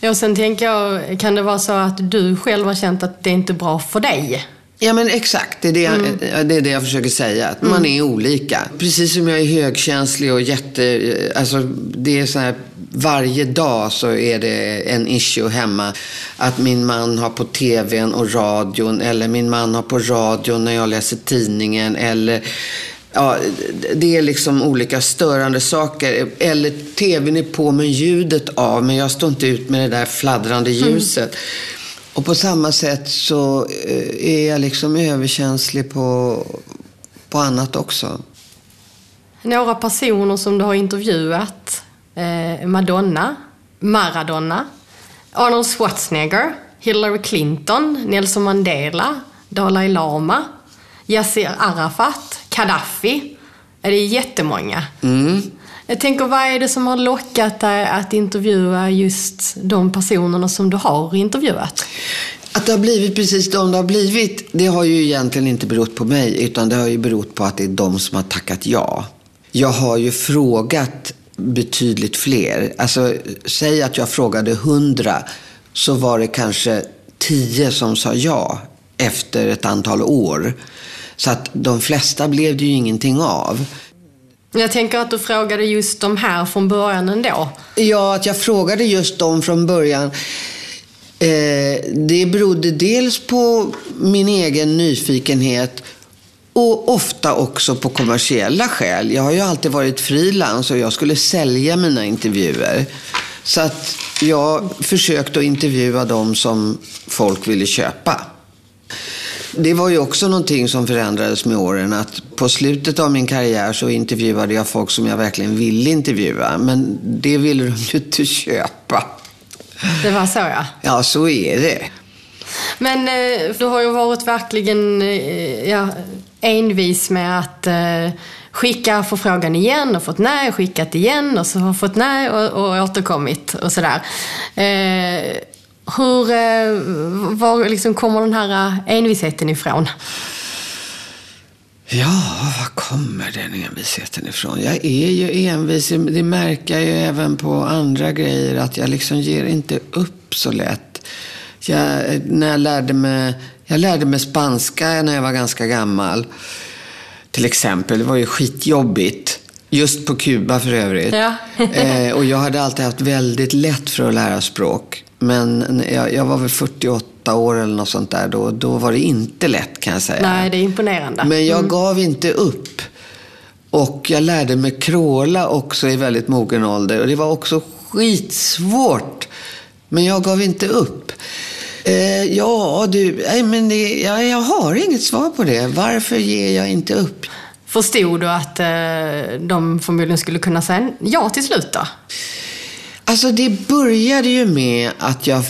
Ja, sen tänker jag, kan det vara så att du själv har känt att det inte är bra för dig? Ja men exakt, det är det, mm. jag, det, är det jag försöker säga. Att mm. man är olika. Precis som jag är högkänslig och jätte... Alltså det är så här, varje dag så är det en issue hemma. Att min man har på tvn och radion. Eller min man har på radion när jag läser tidningen. Eller Ja, det är liksom olika störande saker. Eller tvn är på med ljudet av, men jag står inte ut med det där fladdrande mm. ljuset. Mm. Och på samma sätt så eh, är jag liksom överkänslig på, på annat också. Några personer som du har intervjuat. Eh, Madonna, Maradona, Arnold Schwarzenegger, Hillary Clinton, Nelson Mandela, Dalai Lama, Yasser Arafat, Gaddafi. Det är jättemånga. Mm. Jag tänker, vad är det som har lockat dig att intervjua just de personerna som du har intervjuat? Att det har blivit precis de det har blivit, det har ju egentligen inte berott på mig, utan det har ju berott på att det är de som har tackat ja. Jag har ju frågat betydligt fler. Alltså, säg att jag frågade hundra, så var det kanske tio som sa ja efter ett antal år. Så att de flesta blev det ju ingenting av. Jag tänker att du frågade just de här från början ändå. Ja, att jag frågade just dem från början. Eh, det berodde dels på min egen nyfikenhet och ofta också på kommersiella skäl. Jag har ju alltid varit frilans och jag skulle sälja mina intervjuer. Så att jag försökte att intervjua dem som folk ville köpa. Det var ju också någonting som förändrades med åren. Att på slutet av min karriär så intervjuade jag folk som jag verkligen ville intervjua. Men det ville de ju inte köpa. Det var så ja. Ja, så är det. Men eh, du har ju varit verkligen eh, ja, envis med att eh, skicka förfrågan igen och fått nej, skickat igen och så har fått nej och, och återkommit och sådär. Eh, hur, eh, var liksom kommer den här eh, envisheten ifrån? Ja, var kommer den envisheten ifrån? Jag är ju envis. Det märker jag ju även på andra grejer. Att jag liksom ger inte upp så lätt. Jag, eh, när jag, lärde mig, jag lärde mig spanska när jag var ganska gammal. Till exempel. Det var ju skitjobbigt. Just på Kuba för övrigt. Ja. eh, och jag hade alltid haft väldigt lätt för att lära språk. Men jag, jag, var väl 48 år eller något sånt där. Då, då var det inte lätt kan jag säga. Nej, det är imponerande. Men jag mm. gav inte upp. Och jag lärde mig kråla också i väldigt mogen ålder. Och det var också skitsvårt. Men jag gav inte upp. Eh, ja, du, nej, men det, jag, jag har inget svar på det. Varför ger jag inte upp? Förstod du att eh, de förmodligen skulle kunna säga ja till slut då? Alltså det började ju med att jag,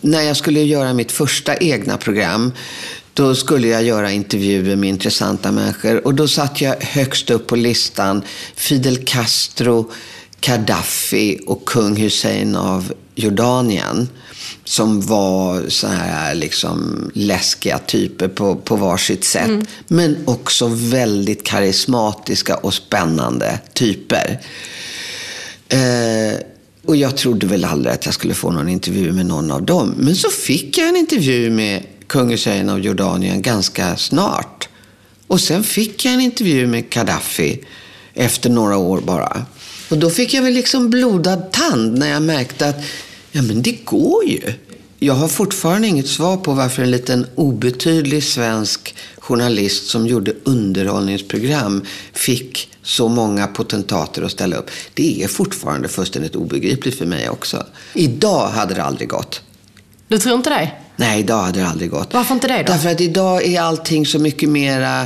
när jag skulle göra mitt första egna program, då skulle jag göra intervjuer med intressanta människor. Och då satt jag högst upp på listan Fidel Castro, Gaddafi och kung Hussein av Jordanien. Som var så här liksom läskiga typer på, på varsitt sätt. Mm. Men också väldigt karismatiska och spännande typer. Eh, och jag trodde väl aldrig att jag skulle få någon intervju med någon av dem. Men så fick jag en intervju med kung Hussein av Jordanien ganska snart. Och sen fick jag en intervju med Gaddafi efter några år bara. Och då fick jag väl liksom blodad tand när jag märkte att ja, men det går ju. Jag har fortfarande inget svar på varför en liten obetydlig svensk journalist som gjorde underhållningsprogram fick så många potentater att ställa upp. Det är fortfarande fullständigt obegripligt för mig också. Idag hade det aldrig gått. Du tror inte det? Nej, idag hade det aldrig gått. Varför inte det då? Därför att idag är allting så mycket mera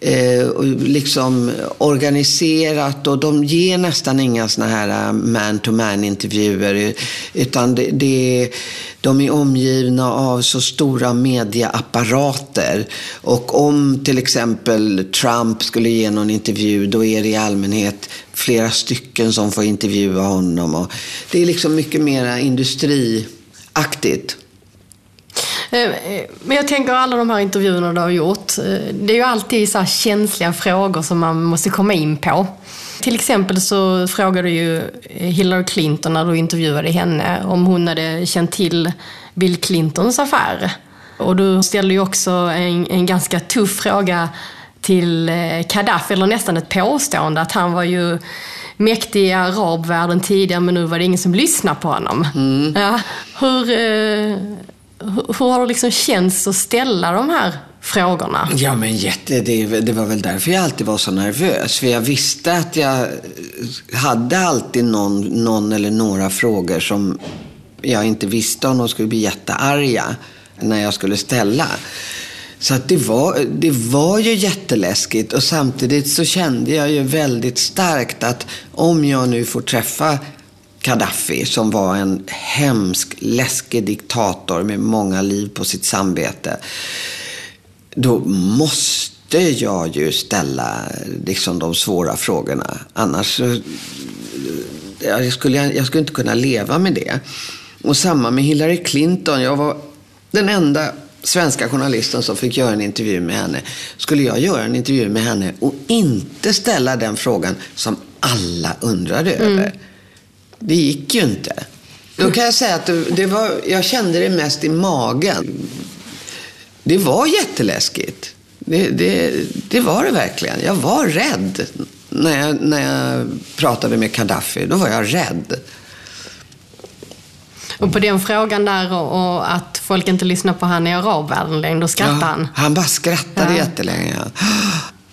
eh, liksom organiserat och de ger nästan inga såna här man-to-man intervjuer. Utan det, det, de är omgivna av så stora mediaapparater. Och om till exempel Trump skulle ge någon intervju, då är det i allmänhet flera stycken som får intervjua honom. Och det är liksom mycket mera industriaktigt. Eh, men jag tänker alla de här intervjuerna du har gjort. Eh, det är ju alltid så känsliga frågor som man måste komma in på. Till exempel så frågade ju Hillary Clinton när du intervjuade henne om hon hade känt till Bill Clintons affär. Och du ställde ju också en, en ganska tuff fråga till Gaddafi, eh, eller nästan ett påstående att han var ju mäktig i arabvärlden tidigare men nu var det ingen som lyssnade på honom. Mm. Ja, hur, hur har det liksom känts att ställa de här frågorna? Ja, men jätte, det, det var väl därför jag alltid var så nervös. För jag visste att jag hade alltid någon, någon eller några frågor som jag inte visste om de skulle bli jättearga när jag skulle ställa. Så att det, var, det var ju jätteläskigt och samtidigt så kände jag ju väldigt starkt att om jag nu får träffa Gaddafi som var en hemsk, läskig diktator med många liv på sitt samvete. Då måste jag ju ställa liksom, de svåra frågorna. Annars jag skulle jag skulle inte kunna leva med det. Och samma med Hillary Clinton. Jag var den enda svenska journalisten som fick göra en intervju med henne. Skulle jag göra en intervju med henne och inte ställa den frågan som alla undrade mm. över det gick ju inte. Då kan jag säga att det var, jag kände det mest i magen. Det var jätteläskigt. Det, det, det var det verkligen. Jag var rädd. När jag, när jag pratade med Gaddafi, då var jag rädd. Och på den frågan där och, och att folk inte lyssnar på han i arabvärlden längre, då skrattade ja, han? Han bara skrattade ja. jättelänge.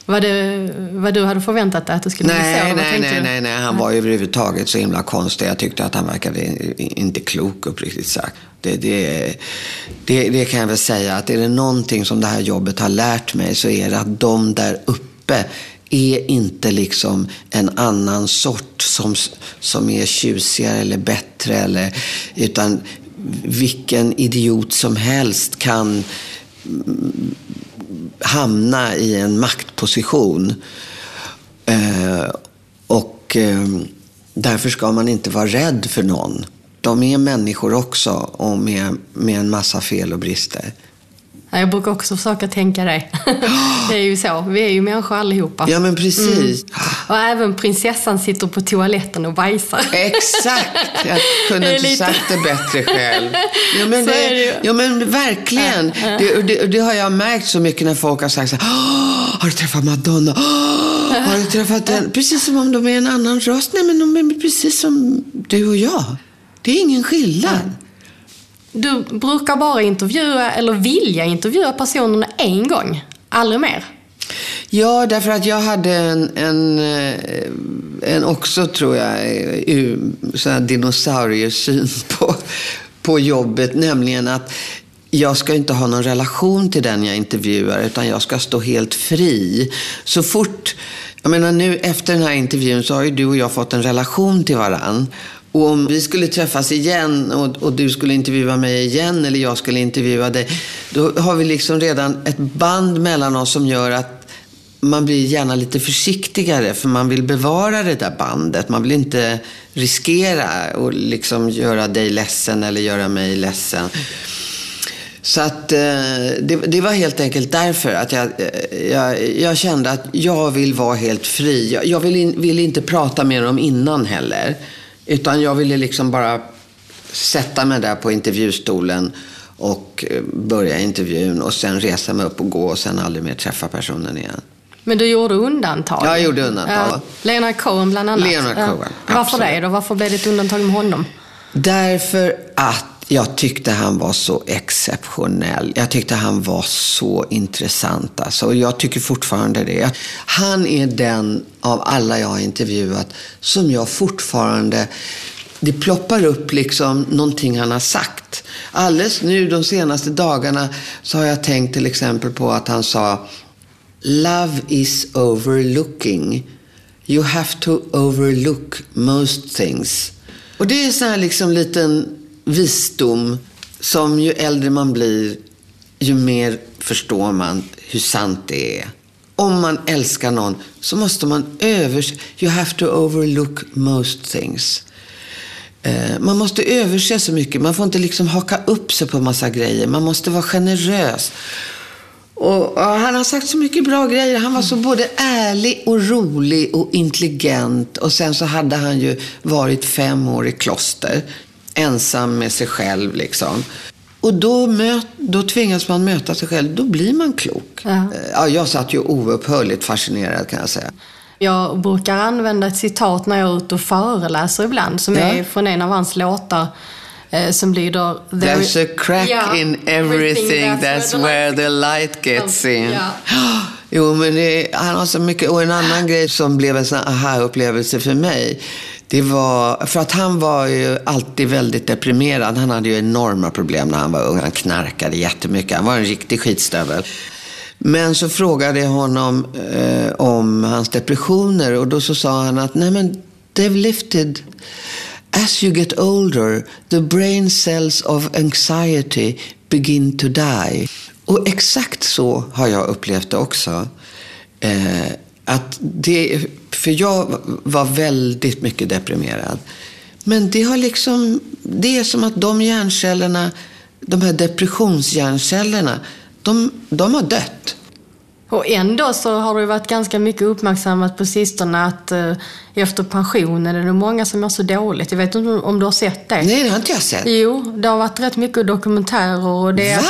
Vad, det, vad du hade förväntat dig att det skulle nej, bli så? Nej, nej, nej, nej. Han var överhuvudtaget så himla konstig. Jag tyckte att han verkade inte klok uppriktigt sagt. Det, det, det, det kan jag väl säga att är det någonting som det här jobbet har lärt mig så är det att de där uppe är inte liksom en annan sort som, som är tjusigare eller bättre. Eller, utan vilken idiot som helst kan hamna i en maktposition. Eh, och eh, därför ska man inte vara rädd för någon. De är människor också och med, med en massa fel och brister. Jag brukar också försöka tänka det. Det är ju så. Vi är ju människor allihopa. Ja, men precis. Mm. Och även prinsessan sitter på toaletten och bajsar. Exakt! Jag kunde inte lite... sagt det bättre själv. Ja, men, det, det ja, men verkligen. Ja, ja. Det, det, det, har jag märkt så mycket när folk har sagt så här, Har du träffat Madonna? har du träffat den? Precis som om de är en annan röst. Nej, men de är precis som du och jag. Det är ingen skillnad. Du brukar bara intervjua, eller vilja intervjua personerna en gång, aldrig mer. Ja, därför att jag hade en, en, eh, en också, tror jag, eh, sån här dinosauriesyn på, på jobbet. Nämligen att jag ska inte ha någon relation till den jag intervjuar, utan jag ska stå helt fri. Så fort, jag menar nu efter den här intervjun så har ju du och jag fått en relation till varandra. Och om vi skulle träffas igen och, och, du skulle intervjua mig igen eller jag skulle intervjua dig. Då har vi liksom redan ett band mellan oss som gör att man blir gärna lite försiktigare för man vill bevara det där bandet. Man vill inte riskera och liksom göra dig ledsen eller göra mig ledsen. Så att eh, det, det, var helt enkelt därför att jag, eh, jag, jag, kände att jag vill vara helt fri. Jag, jag vill, in, vill inte prata med dem innan heller. Utan jag ville liksom bara sätta mig där på intervjustolen och eh, börja intervjun och sen resa mig upp och gå och sen aldrig mer träffa personen igen. Men du gjorde undantag? Jag gjorde undantag. Ja, Leonard Cohen bland annat. Leonard. Cohen, Varför absolut. det då? Varför blev det ett undantag med honom? Därför att jag tyckte han var så exceptionell. Jag tyckte han var så intressant. Alltså. Och jag tycker fortfarande det. Han är den av alla jag har intervjuat som jag fortfarande... Det ploppar upp liksom någonting han har sagt. Alldeles nu de senaste dagarna så har jag tänkt till exempel på att han sa Love is overlooking. You have to overlook most things. Och det är så här liksom liten visdom som ju äldre man blir, ju mer förstår man hur sant det är. Om man älskar någon så måste man övers... You have to overlook most things. Eh, man måste överse så mycket. Man får inte liksom haka upp sig på massa grejer. Man måste vara generös. Och, och han har sagt så mycket bra grejer. Han var så både ärlig och rolig och intelligent. Och sen så hade han ju varit fem år i kloster. Ensam med sig själv liksom. Och då, möt, då tvingas man möta sig själv. Då blir man klok. Ja. Eh, Ja, jag satt ju oupphörligt fascinerad kan jag säga. Jag brukar använda ett citat när jag är ute och föreläser ibland som Ja. är från en av hans låtar eh, som lyder "There There's a crack Ja, in everything, that's, the where the light gets in. Ja. Jo, men det, han har så mycket. Och en annan grej som blev en sån här aha-upplevelse för mig. Det var, för att han var ju alltid väldigt deprimerad. Han hade ju enorma problem när han var ung. Han knarkade jättemycket. Han var en riktig skitstövel. Men så frågade jag honom eh, om hans depressioner och då så sa han att nej men they've lifted. As you get older, the brain cells of anxiety begin to die. Och exakt så har jag upplevt det också. Eh, att det, för jag var väldigt mycket deprimerad. Men det har liksom, det är som att de hjärncellerna, de här depressionshjärncellerna, de, de har dött. Och ändå så har det varit ganska mycket uppmärksammat på sistone att eh, efter pensionen är det många som mår så dåligt. Jag vet inte om du har sett det? Nej, det har inte jag sett. Jo, det har varit rätt mycket dokumentärer och det Va?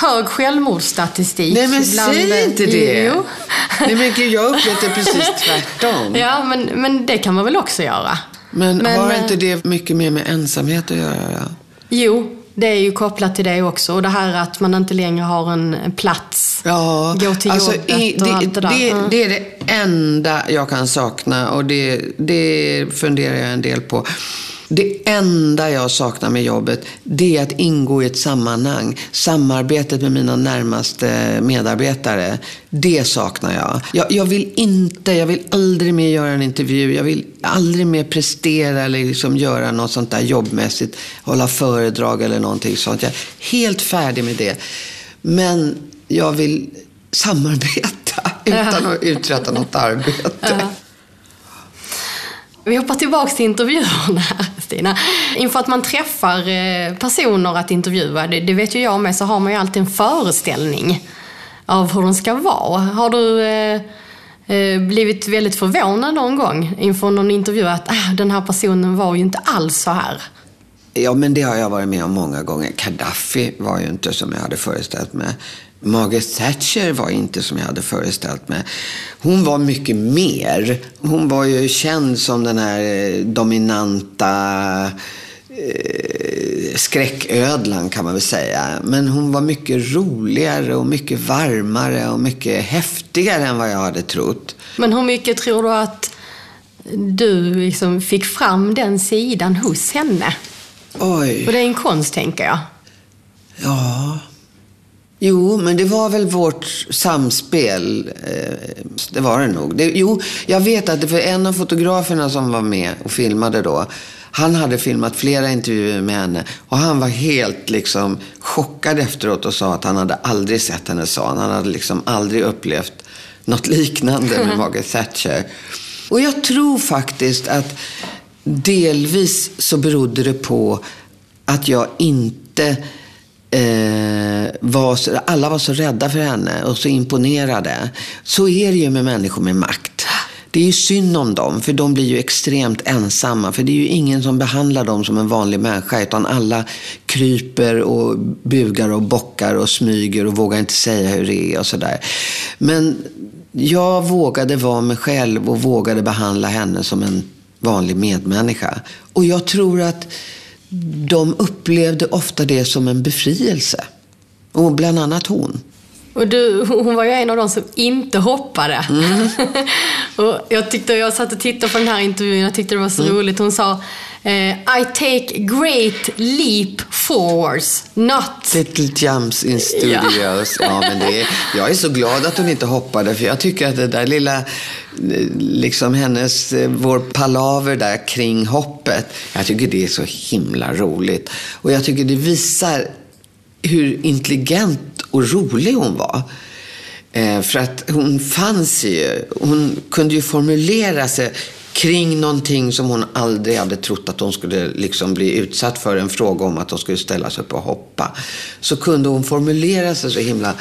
Hög självmordsstatistik. Nej, men bland- säg inte det. Jo. Nej, men gud, jag det precis tvärtom. Ja, men, men det kan man väl också göra? Men, har eh, inte det mycket mer med ensamhet att göra? Jo, det är ju kopplat till det också. Och det här att man inte längre har en plats. Ja, Gå till alltså, jobbet i, och det, allt det där. Det, Mm. det är det enda jag kan sakna och det, det funderar jag en del på. Det enda jag saknar med jobbet, det är att ingå i ett sammanhang. Samarbetet med mina närmaste medarbetare, det saknar jag. jag. Jag vill inte, jag vill aldrig mer göra en intervju. Jag vill aldrig mer prestera eller liksom göra något sånt där jobbmässigt. Hålla föredrag eller någonting sånt. Jag är helt färdig med det. Men jag vill samarbeta utan att uträtta något arbete. Vi hoppar tillbaka till intervjuerna, Kristina. Inför att man träffar eh, personer att intervjua, det, det vet ju jag med, så har man ju alltid en föreställning av hur de ska vara. Har du eh, eh, blivit väldigt förvånad någon gång inför någon intervju att ah, den här personen var ju inte alls så här? Ja, men det har jag varit med om många gånger. Gaddafi var ju inte som jag hade föreställt mig. Margaret Thatcher var inte som jag hade föreställt mig. Hon var mycket mer. Hon var ju känd som den här eh, dominanta eh, skräcködlan kan man väl säga. Men hon var mycket roligare och mycket varmare och mycket häftigare än vad jag hade trott. Men hur mycket tror du att du liksom fick fram den sidan hos henne? Oj. För det är en konst, tänker jag. Ja. Jo, men det var väl vårt samspel. Eh, Det var det nog. Det, jo, jag vet att det för en av fotograferna som var med och filmade då, han hade filmat flera intervjuer med henne och han var helt liksom chockad efteråt och sa att han hade aldrig sett henne så. Han hade liksom aldrig upplevt något liknande med Margaret Thatcher. Och jag tror faktiskt att delvis så berodde det på att jag inte eh, var så, alla var så rädda för henne och så imponerade. Så är det ju med människor med makt. Det är ju synd om dem, för de blir ju extremt ensamma. För det är ju ingen som behandlar dem som en vanlig människa, utan alla kryper och bugar och bockar och smyger och vågar inte säga hur det är och sådär. Men jag vågade vara mig själv och vågade behandla henne som en vanlig medmänniska. Och jag tror att de upplevde ofta det som en befrielse. Och bland annat hon. Och du, hon var ju en av de som inte hoppade. Mm. och jag tyckte, jag satt och tittade på den här intervjun, jag tyckte det var så mm. roligt. Hon sa eh, I take great leap forwards, not... Little jumps in studios. Ja. ja men det är, jag är så glad att hon inte hoppade, för jag tycker att det där lilla, liksom hennes, eh, vår palaver där kring hoppet, jag tycker det är så himla roligt. Och jag tycker det visar hur intelligent och rolig hon var. Eh, för att hon fanns ju. Hon kunde ju formulera sig kring någonting som hon aldrig hade trott att hon skulle liksom bli utsatt för. En fråga om att hon skulle ställa sig upp och hoppa. Så kunde hon formulera sig så himla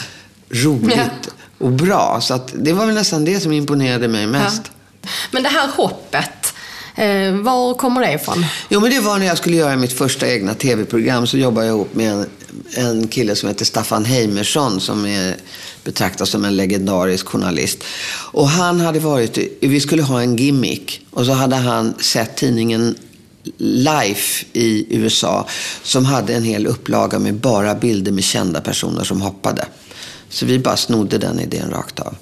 roligt och bra. Så att det var väl nästan det som imponerade mig mest. Ja. Men det här hoppet, Eh, var kommer det ifrån? Jo, men det var när jag skulle göra mitt första egna tv-program. Så jobbade jag ihop med en, en kille som heter Staffan Heimersson som är betraktas som en legendarisk journalist. Och han hade varit, vi skulle ha en gimmick och så hade han sett tidningen Life i USA som hade en hel upplaga med bara bilder med kända personer som hoppade. Så vi bara snodde den idén rakt av.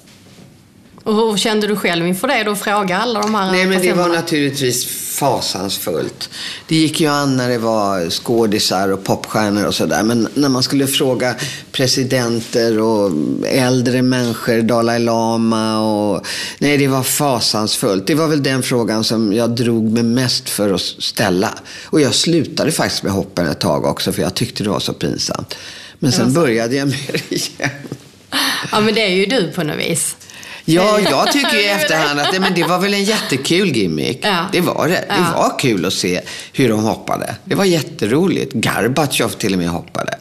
Och hur kände du själv inför det då? Fråga alla de här Nej, men det var naturligtvis fasansfullt. Det gick ju an när det var skådisar och popstjärnor och sådär. Men när man skulle fråga presidenter och äldre människor, Dalai Lama och... Nej, det var fasansfullt. Det var väl den frågan som jag drog mig mest för att ställa. Och jag slutade faktiskt med hoppen ett tag också, för jag tyckte det var så pinsamt. Men sen började jag med det igen. Ja, men det är ju du på något vis. Ja, jag tycker i efterhand att det, men det var väl en jättekul gimmick. Ja. Det var det. Det var kul att se hur de hoppade. Det var jätteroligt. Gorbatjov till och med hoppade.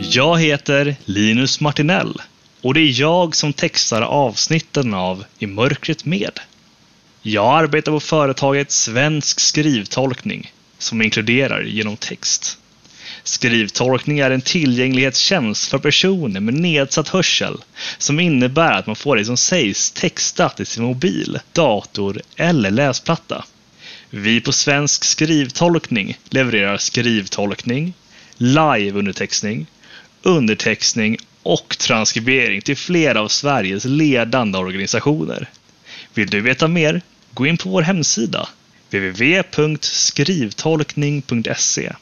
Jag heter Linus Martinell och det är jag som textar avsnitten av I mörkret med. Jag arbetar på företaget Svensk skrivtolkning som inkluderar genom text. Skrivtolkning är en tillgänglighetstjänst för personer med nedsatt hörsel som innebär att man får det som sägs textat i sin mobil, dator eller läsplatta. Vi på Svensk skrivtolkning levererar skrivtolkning, live-undertextning, undertextning och transkribering till flera av Sveriges ledande organisationer. Vill du veta mer? Gå in på vår hemsida www.skrivtolkning.se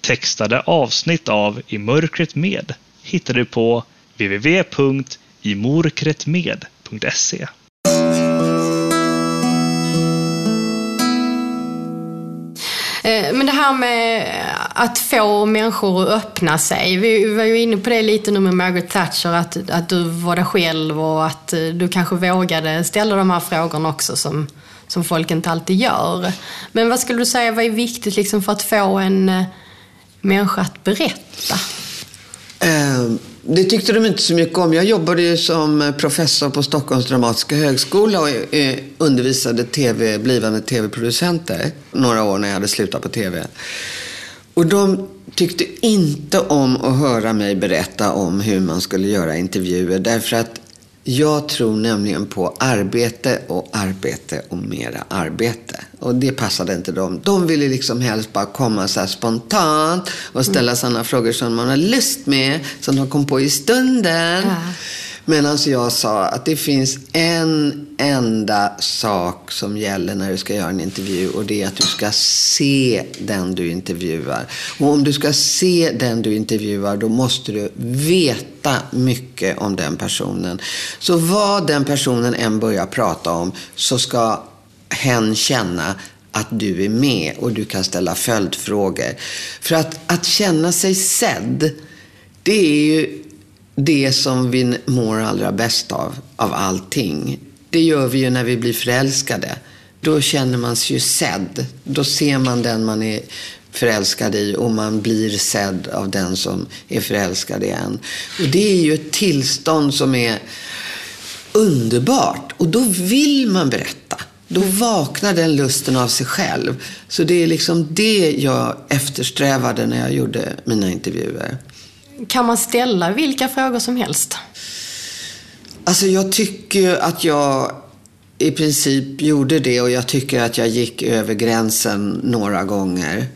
Textade avsnitt av I mörkret med hittar du på www.imorkretmed.se. Eh, men det här med att få människor att öppna sig. Vi var ju inne på det lite nu med Margaret Thatcher, att, att du var dig själv och att eh, du kanske vågade ställa de här frågorna också som, som folk inte alltid gör. Men vad skulle du säga var viktigt liksom för att få en eh, människa att berätta? Eh, det tyckte de inte så mycket om. Jag jobbade ju som professor på Stockholms dramatiska högskola och eh, undervisade TV, blivande tv-producenter några år när jag hade slutat på tv. Och de tyckte inte om att höra mig berätta om hur man skulle göra intervjuer därför att jag tror nämligen på arbete och arbete och mera arbete. Och det passade inte dem. De ville liksom helst bara komma så spontant och ställa mm. sådana frågor som man har lust med, som de kom på i stunden. Ja. Medan jag sa att det finns en enda sak som gäller när du ska göra en intervju och det är att du ska se den du intervjuar. Och om du ska se den du intervjuar då måste du veta mycket om den personen. Så vad den personen än börjar prata om så ska hen känna att du är med och du kan ställa följdfrågor. För att, att känna sig sedd, det är ju det som vi mår allra bäst av, av allting. Det gör vi ju när vi blir förälskade. Då känner man sig ju sedd. Då ser man den man är förälskad i och man blir sedd av den som är förälskad i en. Och det är ju ett tillstånd som är underbart. Och då vill man berätta. Då vaknar den lusten av sig själv. Så det är liksom det jag eftersträvade när jag gjorde mina intervjuer kan man ställa vilka frågor som helst? Alltså jag tycker att jag i princip gjorde det och jag tycker att jag gick över gränsen några gånger.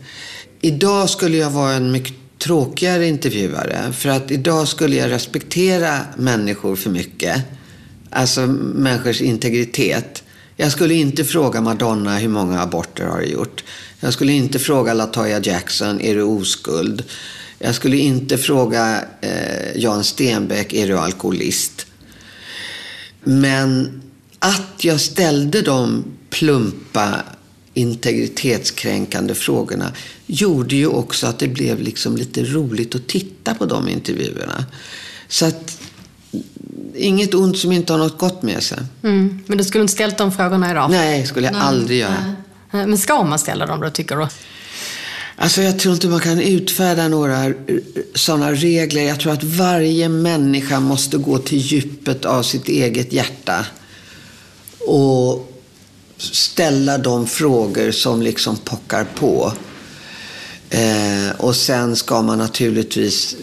Idag skulle jag vara en mycket tråkigare intervjuare för att idag skulle jag respektera människor för mycket. Alltså människors integritet. Jag skulle inte fråga Madonna hur många aborter har du gjort. Jag skulle inte fråga Latoya Jackson, är du oskuld? Jag skulle inte fråga eh, Jan Stenbeck, är du alkoholist? Men att jag ställde de plumpa integritetskränkande frågorna gjorde ju också att det blev liksom lite roligt att titta på de intervjuerna. Så att inget ont som inte har något gott med sig. Mm. Men du skulle inte ställt de frågorna idag? Nej, skulle jag Nej. aldrig göra. Nej. Men ska man ställa dem då, tycker du? Alltså jag tror inte man kan utfärda några eh, sådana regler. Jag tror att varje människa måste gå till djupet av sitt eget hjärta. Och ställa de frågor som liksom pockar på. Eh, och sen ska man naturligtvis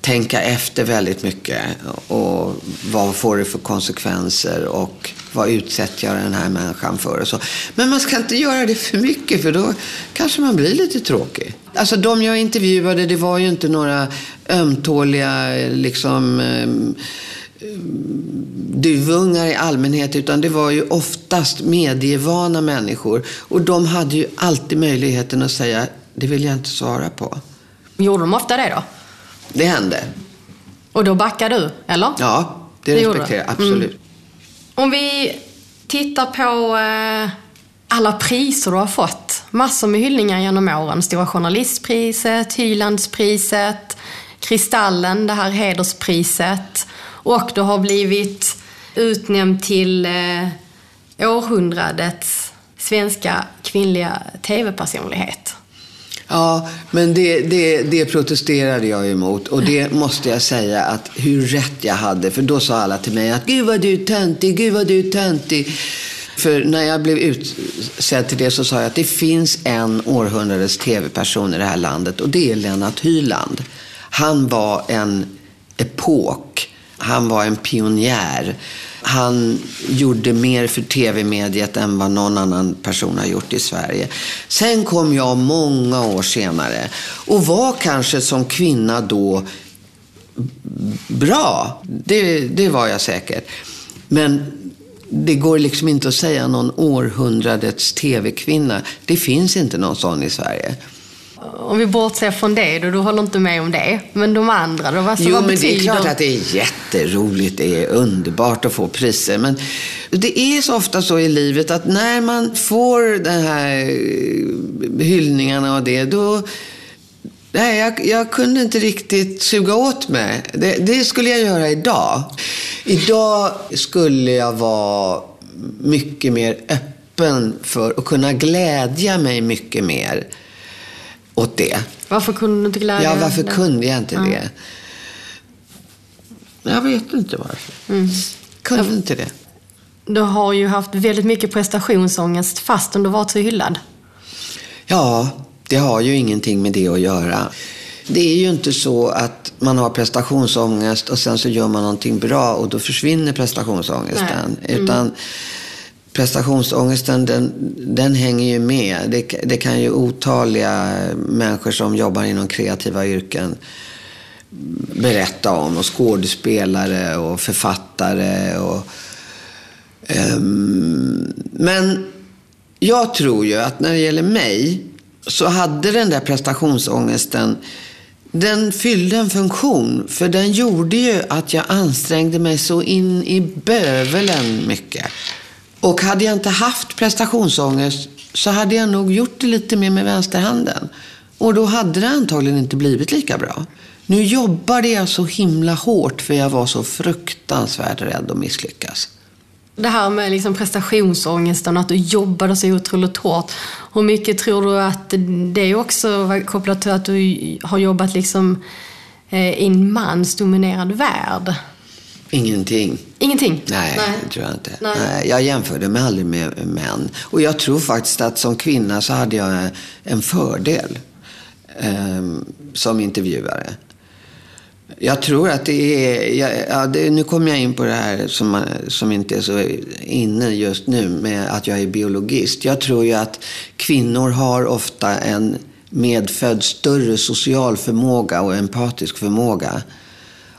tänka efter väldigt mycket. Och vad får det för konsekvenser och vad utsätter jag den här människan för och så. Men man ska inte göra det för mycket för då kanske man blir lite tråkig. Alltså de jag intervjuade, det var ju inte några ömtåliga liksom ehm, duvungar i allmänhet, utan det var ju oftast medievana människor. Och de hade ju alltid möjligheten att säga, det vill jag inte svara på. Gjorde de ofta det då? Det hände. Och då backade du, eller? Ja, det, det respekterar jag absolut. Mm. Om vi tittar på eh, alla priser du har fått. Massor med hyllningar genom åren. Stora journalistpriset, Hylandspriset, Kristallen, det här hederspriset. Och du har blivit utnämnd till eh, århundradets svenska kvinnliga tv-personlighet. Ja, men det, det, det protesterade jag emot. Och det måste jag säga att hur rätt jag hade. För då sa alla till mig att gud vad du är töntig, gud vad du är töntig. För när jag blev utsedd till det så sa jag att det finns en århundradets tv-person i det här landet och det är Lennart Hyland. Han var en epok. Han var en pionjär. Han gjorde mer för tv-mediet än vad någon annan person har gjort i Sverige. Sen kom jag många år senare och var kanske som kvinna då bra. Det, det var jag säkert. Men det går liksom inte att säga någon århundradets tv-kvinna. Det finns inte någon sån i Sverige om vi bortser från det, då, du håller inte med om det. Men de andra då? Alltså, jo, vad men det är klart att det är jätteroligt. Det är underbart att få priser. Men det är så ofta så i livet att när man får de här hyllningarna och det, då... Nej, jag, jag kunde inte riktigt suga åt mig. Det, det skulle jag göra idag. Idag skulle jag vara mycket mer öppen för att kunna glädja mig mycket mer åt det. Varför kunde du inte glädja Ja, varför det? kunde jag inte mm. det? Jag vet inte varför. Mm. Kunde jag, inte det. Du har ju haft väldigt mycket prestationsångest fastän du varit så hyllad. Ja, det har ju ingenting med det att göra. Det är ju inte så att man har prestationsångest och sen så gör man någonting bra och då försvinner prestationsångesten. Mm. Utan prestationsångesten den, den hänger ju med. Det, det, kan ju otaliga människor som jobbar inom kreativa yrken berätta om. Och skådespelare och författare. Och, um, men jag tror ju att när det gäller mig så hade den där prestationsångesten den fyllde en funktion. För den gjorde ju att jag ansträngde mig så in i bövelen mycket. Och hade jag inte haft prestationsångest så hade jag nog gjort det lite mer med vänsterhanden. Och då hade det antagligen inte blivit lika bra. Nu jobbade jag så himla hårt för jag var så fruktansvärt rädd att misslyckas. Det här med liksom prestationsångesten och att du jobbade så otroligt hårt. Hur mycket tror du att det också var kopplat till att du har jobbat liksom eh, i en mansdominerad värld? Ingenting. Ingenting? Nej, Nej. det tror jag inte. Nej. Nej. jag jämförde mig aldrig med män. Och jag tror faktiskt att som kvinna så hade jag en fördel eh, som intervjuare. Jag tror att det är... Ja, ja, det, nu kommer jag in på det här som, som inte är så inne just nu med att jag är biologist. Jag tror ju att kvinnor har ofta en medfödd större social förmåga och empatisk förmåga.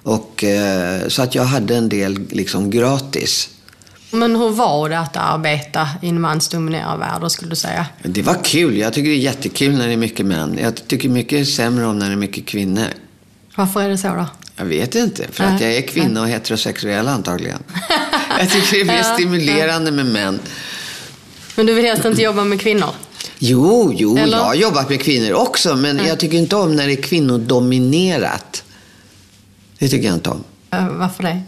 Och, eh, så att jag hade en del liksom gratis. Men hur var det att arbeta i en mansdominerad värld, skulle du säga? Det var kul. Jag tycker det är jättekul när det är mycket män. Jag tycker mycket sämre om när det är mycket kvinnor. Varför är det så då? Jag vet inte. För att jag är kvinna och heterosexuell antagligen. jag tycker det är mer stimulerande med män. Men du vill helst inte jobba med kvinnor? Jo, jo, Eller? jag har jobbat med kvinnor också. Men mm. jag tycker inte om när det är kvinnodominerat. Det tycker jag inte om. Varför det?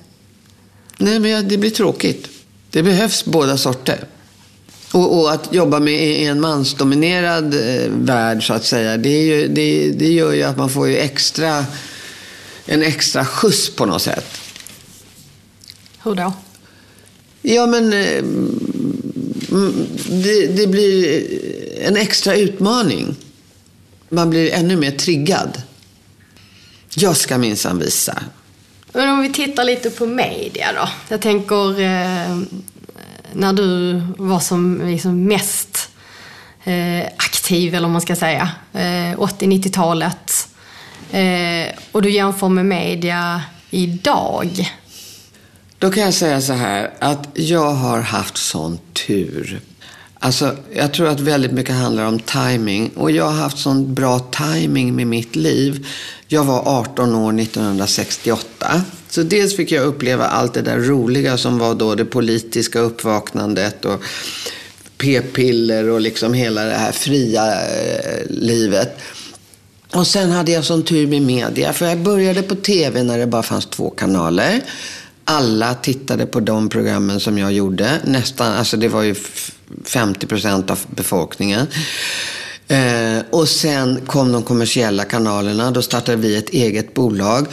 Nej, men det blir tråkigt. Det behövs båda sorter. Och, och, att jobba med en mansdominerad eh, värld, så att säga, det, ju, det, det, gör ju att man får ju extra, en extra skjuts på något sätt. Hur då? Ja, men eh, det, det blir en extra utmaning. Man blir ännu mer triggad. Jag ska minsann visa. Men om vi tittar lite på media då. Jag tänker eh, när du var som liksom mest eh, aktiv, eller vad man ska säga, eh, 80-90-talet. Eh, och du jämför med media idag. Då kan jag säga så här, att jag har haft sån tur. Alltså, jag tror att väldigt mycket handlar om timing och jag har haft sån bra timing med mitt liv. Jag var 18 år 1968. Så dels fick jag uppleva allt det där roliga som var då det politiska uppvaknandet och p-piller och liksom hela det här fria eh, livet. Och sen hade jag sån tur med media, för jag började på tv när det bara fanns två kanaler. Alla tittade på de programmen som jag gjorde. Nästan, alltså det var ju 50 procent av befolkningen. Eh, och sen kom de kommersiella kanalerna. Då startade vi ett eget bolag.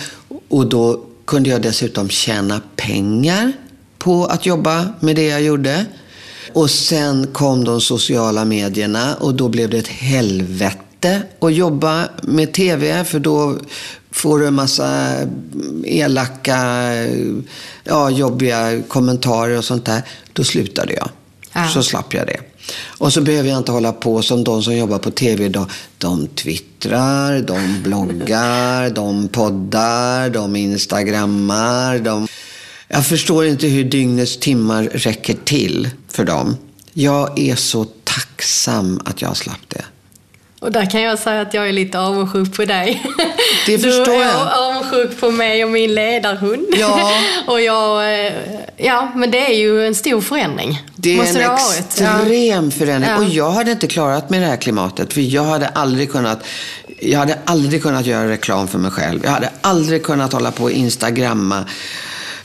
Och då kunde jag dessutom tjäna pengar på att jobba med det jag gjorde. Och sen kom de sociala medierna och då blev det ett helvete att jobba med TV. För då får du en massa elaka, ja, jobbiga kommentarer och sånt där. Då slutade jag. Ja. Så slapp jag det. Och så behöver jag inte hålla på som de som jobbar på tv idag. De twittrar, de bloggar, de poddar, de instagrammar. De... Jag förstår inte hur dygnets timmar räcker till för dem. Jag är så tacksam att jag slapp det. Och där kan jag säga att jag är lite avundsjuk på dig. Det förstår jag. Du är avundsjuk på mig och min ledarhund. Ja. och jag, eh, ja, men det är ju en stor förändring. Det är en extrem ja. förändring. Ja. Och jag hade inte klarat med det här klimatet. För jag hade aldrig kunnat jag hade aldrig kunnat göra reklam för mig själv. Jag hade aldrig kunnat hålla på och instagramma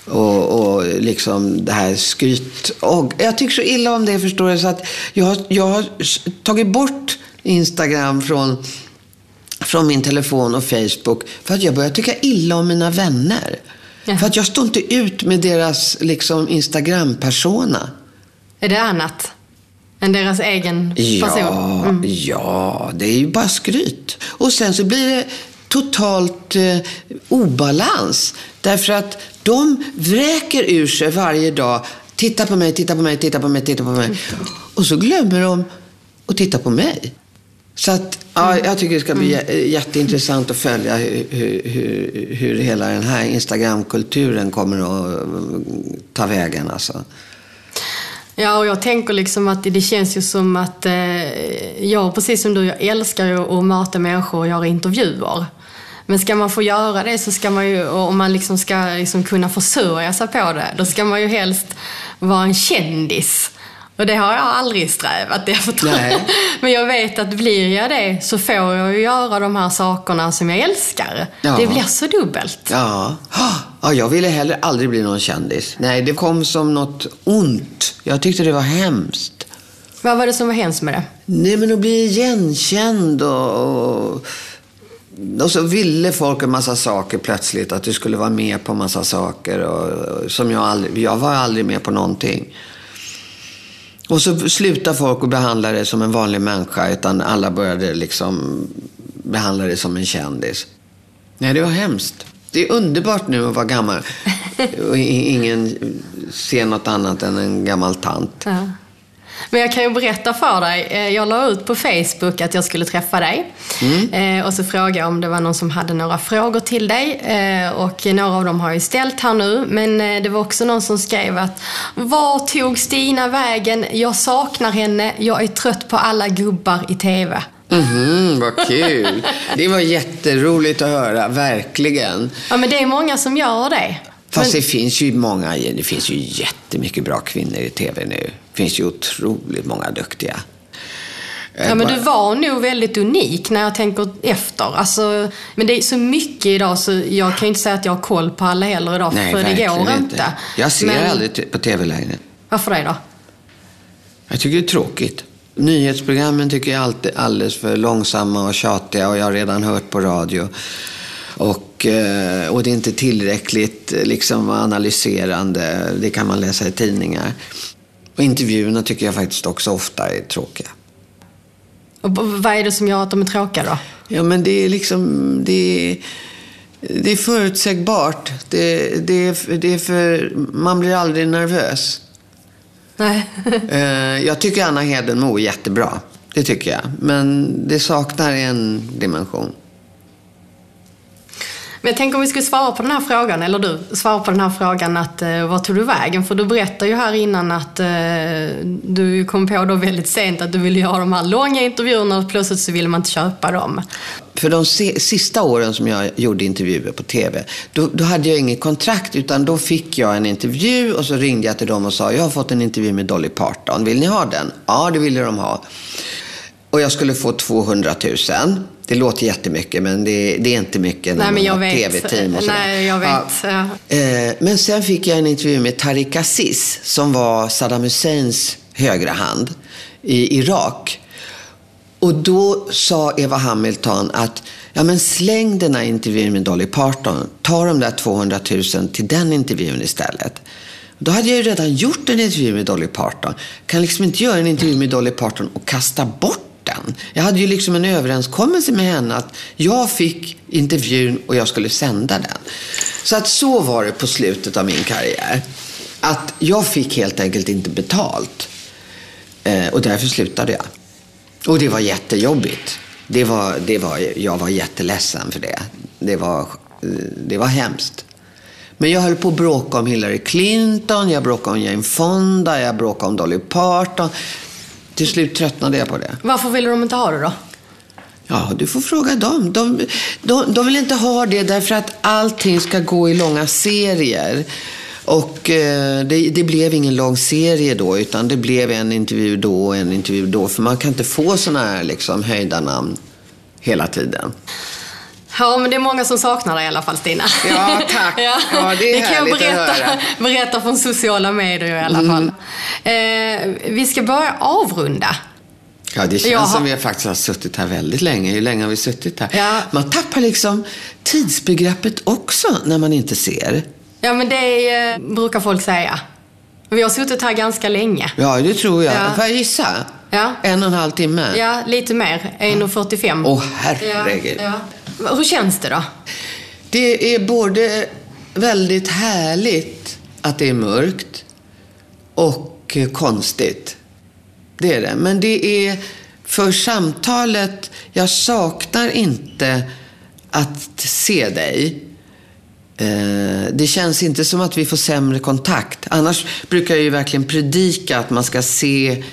och, och liksom det här skryt. Och jag tycker så illa om det, förstår du. Så att jag, jag har tagit bort Instagram från, från min telefon och Facebook. För att jag börjar tycka illa om mina vänner. Ja. För att jag står inte ut med deras liksom, Instagram-persona. Är det annat? Än deras egen person? Ja, mm. ja, det är ju bara skryt. Och sen så blir det totalt eh, obalans. Därför att de vräker ur sig varje dag. Titta på mig, titta på mig, titta på mig, titta på mig. Och så glömmer de att titta på mig. Så att, ja, jag tycker det ska bli mm. jätteintressant att följa hur, hur, hur hela den här Instagramkulturen kommer att ta vägen. Alltså. Ja, och jag tänker liksom att det känns ju som att eh, jag, precis som du, jag älskar ju att möta människor och göra intervjuer. Men ska man få göra det så ska man ju, om man liksom ska liksom kunna försörja sig på det, då ska man ju helst vara en kändis. Och det har jag aldrig strävat efter. Nej. Men jag vet att blir jag det så får jag ju göra de här sakerna som jag älskar. Ja. Det blir så dubbelt. Ja. ja, jag ville heller aldrig bli någon kändis. Nej, det kom som något ont. Jag tyckte det var hemskt. Vad var det som var hemskt med det? Nej, men att bli igenkänd och... Och så ville folk en massa saker plötsligt. Att du skulle vara med på en massa saker. Och, som jag aldrig... Jag var aldrig med på någonting. Och så slutade folk att behandla det som en vanlig människa, utan alla började liksom behandla det som en kändis. Nej, det var hemskt. Det är underbart nu att vara gammal. Och ingen ser något annat än en gammal tant. Ja. Men jag kan ju berätta för dig. Eh, jag la ut på Facebook att jag skulle träffa dig. Mm. Och så frågade jag om det var någon som hade några frågor till dig. Eh, och några av dem har jag ställt här nu. Men det var också någon som skrev att Var tog Stina vägen? Jag saknar henne. Jag är trött på alla gubbar i TV. Mm, vad kul! Det var jätteroligt att höra, verkligen. Ja, men det är många som gör det. Fast men... det finns ju många, det finns ju jättemycket bra kvinnor i TV nu. Finns ju otroligt många duktiga. Ja, men du var nog väldigt unik när jag tänker efter. Alltså, men det är så mycket idag så jag kan inte säga att jag har koll på alla heller idag. Nej, för det går inte. inte. Jag ser men... aldrig på TV längre. Varför det då? Jag tycker det är tråkigt. Nyhetsprogrammen tycker jag alltid är alldeles för långsamma och tjatiga och jag har redan hört på radio. Och, eh, och det är inte tillräckligt liksom, analyserande. Det kan man läsa i tidningar. Och intervjuerna tycker jag faktiskt också ofta är tråkiga. Och vad är det som gör att de är tråkiga då? Ja, men det är liksom... Det är, det är förutsägbart. Det, det, är, det är för, man blir aldrig nervös. Nej. Eh, jag tycker Anna Hedenmo är jättebra. Det tycker jag. Men det saknar en dimension. Men jag tänker om vi skulle svara på den här frågan, eller du svara på den här frågan att eh, vad tog du vägen? För du berättade ju här innan att eh, du kom på då väldigt sent att du ville göra de här långa intervjuerna och plötsligt så ville man inte köpa dem. För de sista åren som jag gjorde intervjuer på TV, då, då, hade jag inget kontrakt utan då fick jag en intervju och så ringde jag till dem och sa jag har fått en intervju med Dolly Parton, vill ni ha den? Ja, det ville de ha. Och jag skulle få 200 000. Det låter jättemycket, men det, det är inte mycket när Nej, man har tv-team och sådär. Nej, jag vet. Ja. Ja. Eh, men sen fick jag en intervju med Tariq Aziz, som var Saddam Husseins högra hand i Irak. Och då sa Eva Hamilton att ja, men släng den här intervjun med Dolly Parton. Ta de där 200 000 till den intervjun istället. Då hade jag ju redan gjort en intervju med Dolly Parton. Kan liksom inte göra en intervju med Dolly Parton och kasta bort den. Jag hade ju liksom en överenskommelse med henne att jag fick intervjun och jag skulle sända den. Så att så var det på slutet av min karriär. Att jag fick helt enkelt inte betalt. Eh, och därför slutade jag. Och det var jättejobbigt. Det var, det var, jag var jätteledsen för det. Det var, eh, det var hemskt. Men jag höll på att bråka om Hillary Clinton, jag bråkade om Jane Fonda, jag bråkade om Dolly Parton. Till slut tröttnade jag på det. Varför ville de inte ha det då? Ja, du får fråga dem. De, de, de vill inte ha det därför att allting ska gå i långa serier. Och eh, det, det, blev ingen lång serie då, utan det blev en intervju då och en intervju då. För man kan inte få sådana här liksom, höjda namn hela tiden. Ja, men det är många som saknar dig i alla fall, Stina. Ja, tack. ja. ja det är det kan jag berätta, att höra. berätta från sociala medier i alla mm. fall. Eh, vi ska börja avrunda. Ja, det känns har... som vi faktiskt har suttit här väldigt länge. Hur länge har vi suttit här? Ja. Man tappar liksom tidsbegreppet också när man inte ser. Ja, men det eh, brukar folk säga. Vi har suttit här ganska länge. Ja, det tror jag. Ja. Får jag gissa? Ja. En och en halv timme? Ja, lite mer. 1.45. Åh, oh, herregud. Ja. Ja. Hur känns det då? Det är både väldigt härligt att det är mörkt och konstigt. Det är det. Men det är för samtalet, jag saknar inte att se dig. Eh, det känns inte som att vi får sämre kontakt. Annars brukar jag ju verkligen predika att man ska se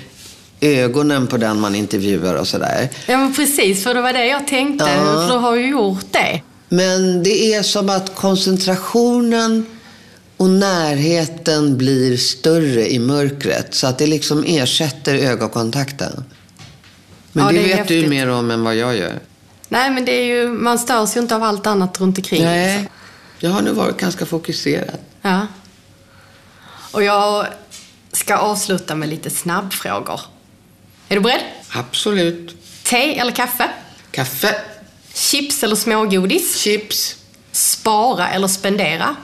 ögonen på den man intervjuar och sådär. Ja, men precis. För det var det jag tänkte. Ja. För du har ju gjort det. Men det är som att koncentrationen och närheten blir större i mörkret. Så att det liksom ersätter ögonkontakten. Men ja, det, det vet häftigt. du mer om än vad jag gör. Nej, men det är ju, man störs ju inte av allt annat runt omkring. Nej, liksom. jag har nu varit ganska fokuserad. Ja. Och jag ska avsluta med lite snabbfrågor. Är du beredd? Absolut. Te eller kaffe? Kaffe. Chips eller smågodis? Chips. Spara eller spendera?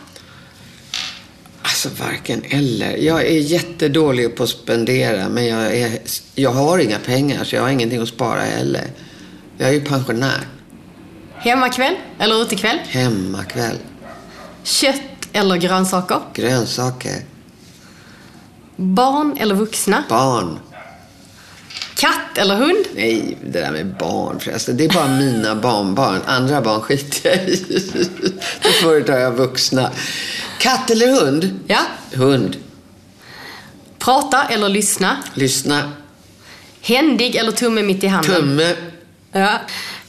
Alltså varken eller. Jag är jättedålig på att spendera, men jag, är, jag har inga pengar så jag har ingenting att spara heller. Jag är ju pensionär. Hemmakväll eller utekväll? Hemmakväll. Kött eller grönsaker? Grönsaker. Barn eller vuxna? Barn. Katt eller hund? Nej, det där med barn förresten. Det är bara mina barnbarn. Andra barn skiter jag i. Då föredrar jag vuxna. Katt eller hund? Ja. Hund. Prata eller lyssna? Lyssna. Händig eller tumme mitt i handen? Tumme. Ja.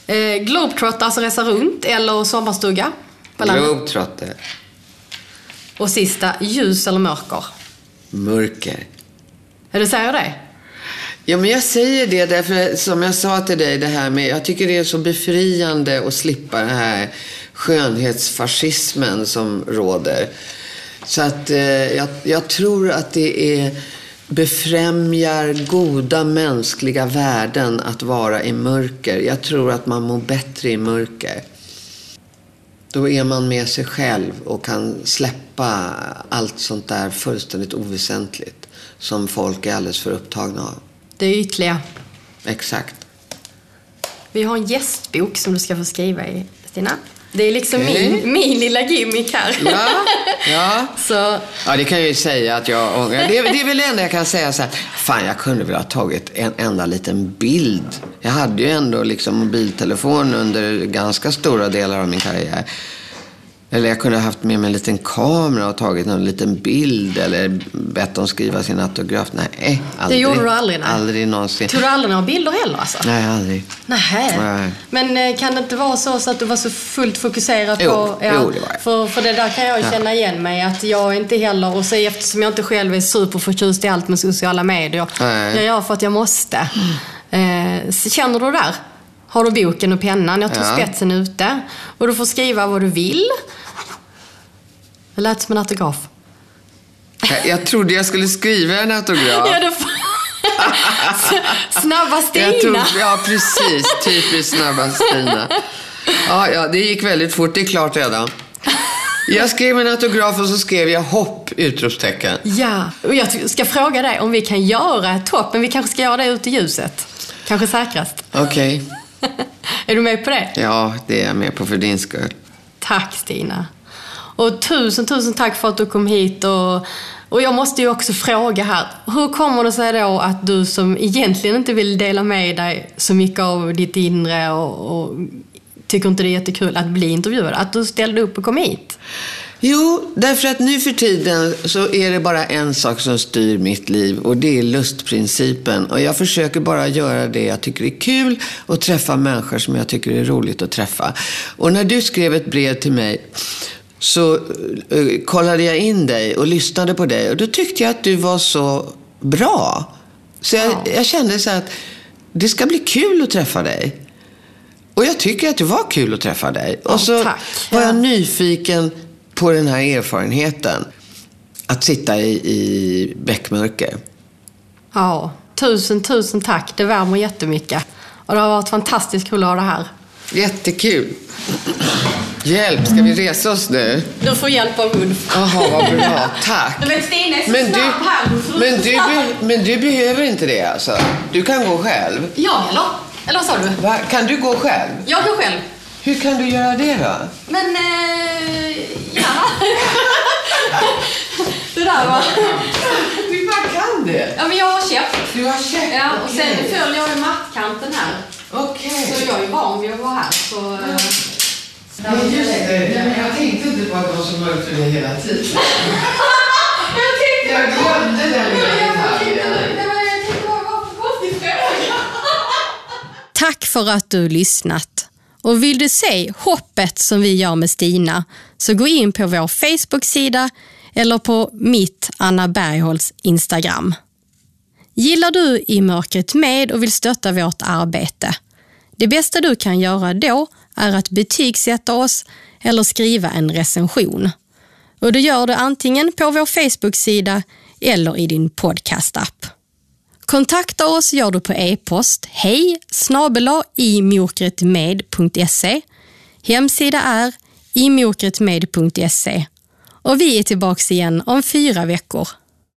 Eh, Globetrotter, alltså resa runt, eller sommarstuga? Globetrotter. Och sista, ljus eller mörker? Mörker. Ja, du säger det? Ja, men jag säger det därför, som jag sa till dig, det här med, jag tycker det är så befriande att slippa den här skönhetsfascismen som råder. Så att eh, jag, jag tror att det är, befrämjar goda mänskliga värden att vara i mörker. Jag tror att man mår bättre i mörker. Då är man med sig själv och kan släppa allt sånt där fullständigt oväsentligt som folk är alldeles för upptagna av. Det är ytliga. Exakt. Vi har en gästbok som du ska få skriva i, Stina. Det är liksom Okej. min, min lilla gimmick här. Ja, ja. Så, Ja, det kan jag ju säga att jag ångrar. Det är, det är väl det enda jag kan säga så här. Fan, jag kunde väl ha tagit en enda liten bild. Jag hade ju ändå liksom mobiltelefon under ganska stora delar av min karriär. Eller jag kunde ha haft med mig en liten kamera och tagit någon liten bild eller bett dem skriva sin autograf. Nej, aldrig. gjorde du aldrig, nej. Aldrig någonsin. tog du aldrig några bilder heller alltså? Nej, aldrig. Nähä. Nej. Men eh, kan det inte vara så, så att du var så fullt fokuserad Jo, på... jo, det var jag. För, för det där kan jag känna igen mig. Att jag inte heller, och så eftersom jag inte själv är superförtjust i allt med sociala medier. Nej. Jag gör för att jag måste. Eh, så känner du där? Har du boken och pennan? Jag tog Ja. spetsen ute. Och du får skriva vad du vill. Det lät som en autograf. Jag, trodde jag skulle skriva en autograf. Ja, får... Snabba Stina. Jag tog, ja, precis. Typiskt snabba Stina. Ja, ja, det gick väldigt fort. Det är klart redan. Jag skrev en autograf och så skrev jag hopp! Utropstecken. Ja, och jag ska fråga dig om vi kan göra ett topp, men vi kanske ska göra det ute i ljuset. Kanske säkrast. Okej. Är du med på det? Ja, det är jag med på för din skull. Tack Stina. Och tusen, tusen tack för att du kom hit. Och, och jag måste ju också fråga här. Hur kommer det sig då att du som egentligen inte vill dela med dig så mycket av ditt inre och, och tycker inte det är jättekul att bli intervjuad, att du ställde upp och kom hit? Jo, därför att nu för tiden så är det bara en sak som styr mitt liv och det är lustprincipen. Och jag försöker bara göra det jag tycker är kul och träffa människor som jag tycker är roligt att träffa. Och när du skrev ett brev till mig så eh, kollade jag in dig och lyssnade på dig och då tyckte jag att du var så bra. Så jag, Ja. jag kände så att det ska bli kul att träffa dig. Och jag tycker att det var kul att träffa dig. Ja, och så tack. var jag Ja. nyfiken på den här erfarenheten. Att sitta i, i bäckmörker. Ja, tusen, tusen tack. Det värmer jättemycket. Och det har varit fantastiskt kul att ha det här. Jättekul. Hjälp, ska vi resa oss nu? Du får hjälp av Ulf. Jaha, vad bra. Tack. Men Stina är så Men du, snabb här. Du får men, du, be- men du behöver inte det alltså? Du kan gå själv. Jag eller? Eller vad sa du? Va? Kan du gå själv? Jag går själv. Hur kan du göra det då? Men, eh, ja. det där var... Du bara kan det. Ja, men jag har käpp. Du har käpp. Ja, och sen okej. följer jag ju mattkanten här. Okej. Så jag är van vid att vara här. Så, eh, Ja, just det. Ja, men jag tänkte inte på att det var så mörkt för dig hela tiden. jag tänkte... Jag glömde den lilla detaljen. Tack för att du lyssnat. Och vill du se hoppet som vi gör med Stina så gå in på vår Facebook-sida eller på mitt Anna Bergholtz Instagram. Gillar du I mörkret med och vill stötta vårt arbete? Det bästa du kan göra då är att betygsätta oss eller skriva en recension. Och det gör du antingen på vår Facebook-sida eller i din podcastapp. Kontakta oss gör du på e-post hej imokretmed.se. Hemsida är imokretmed.se. Och vi är tillbaka igen om fyra veckor.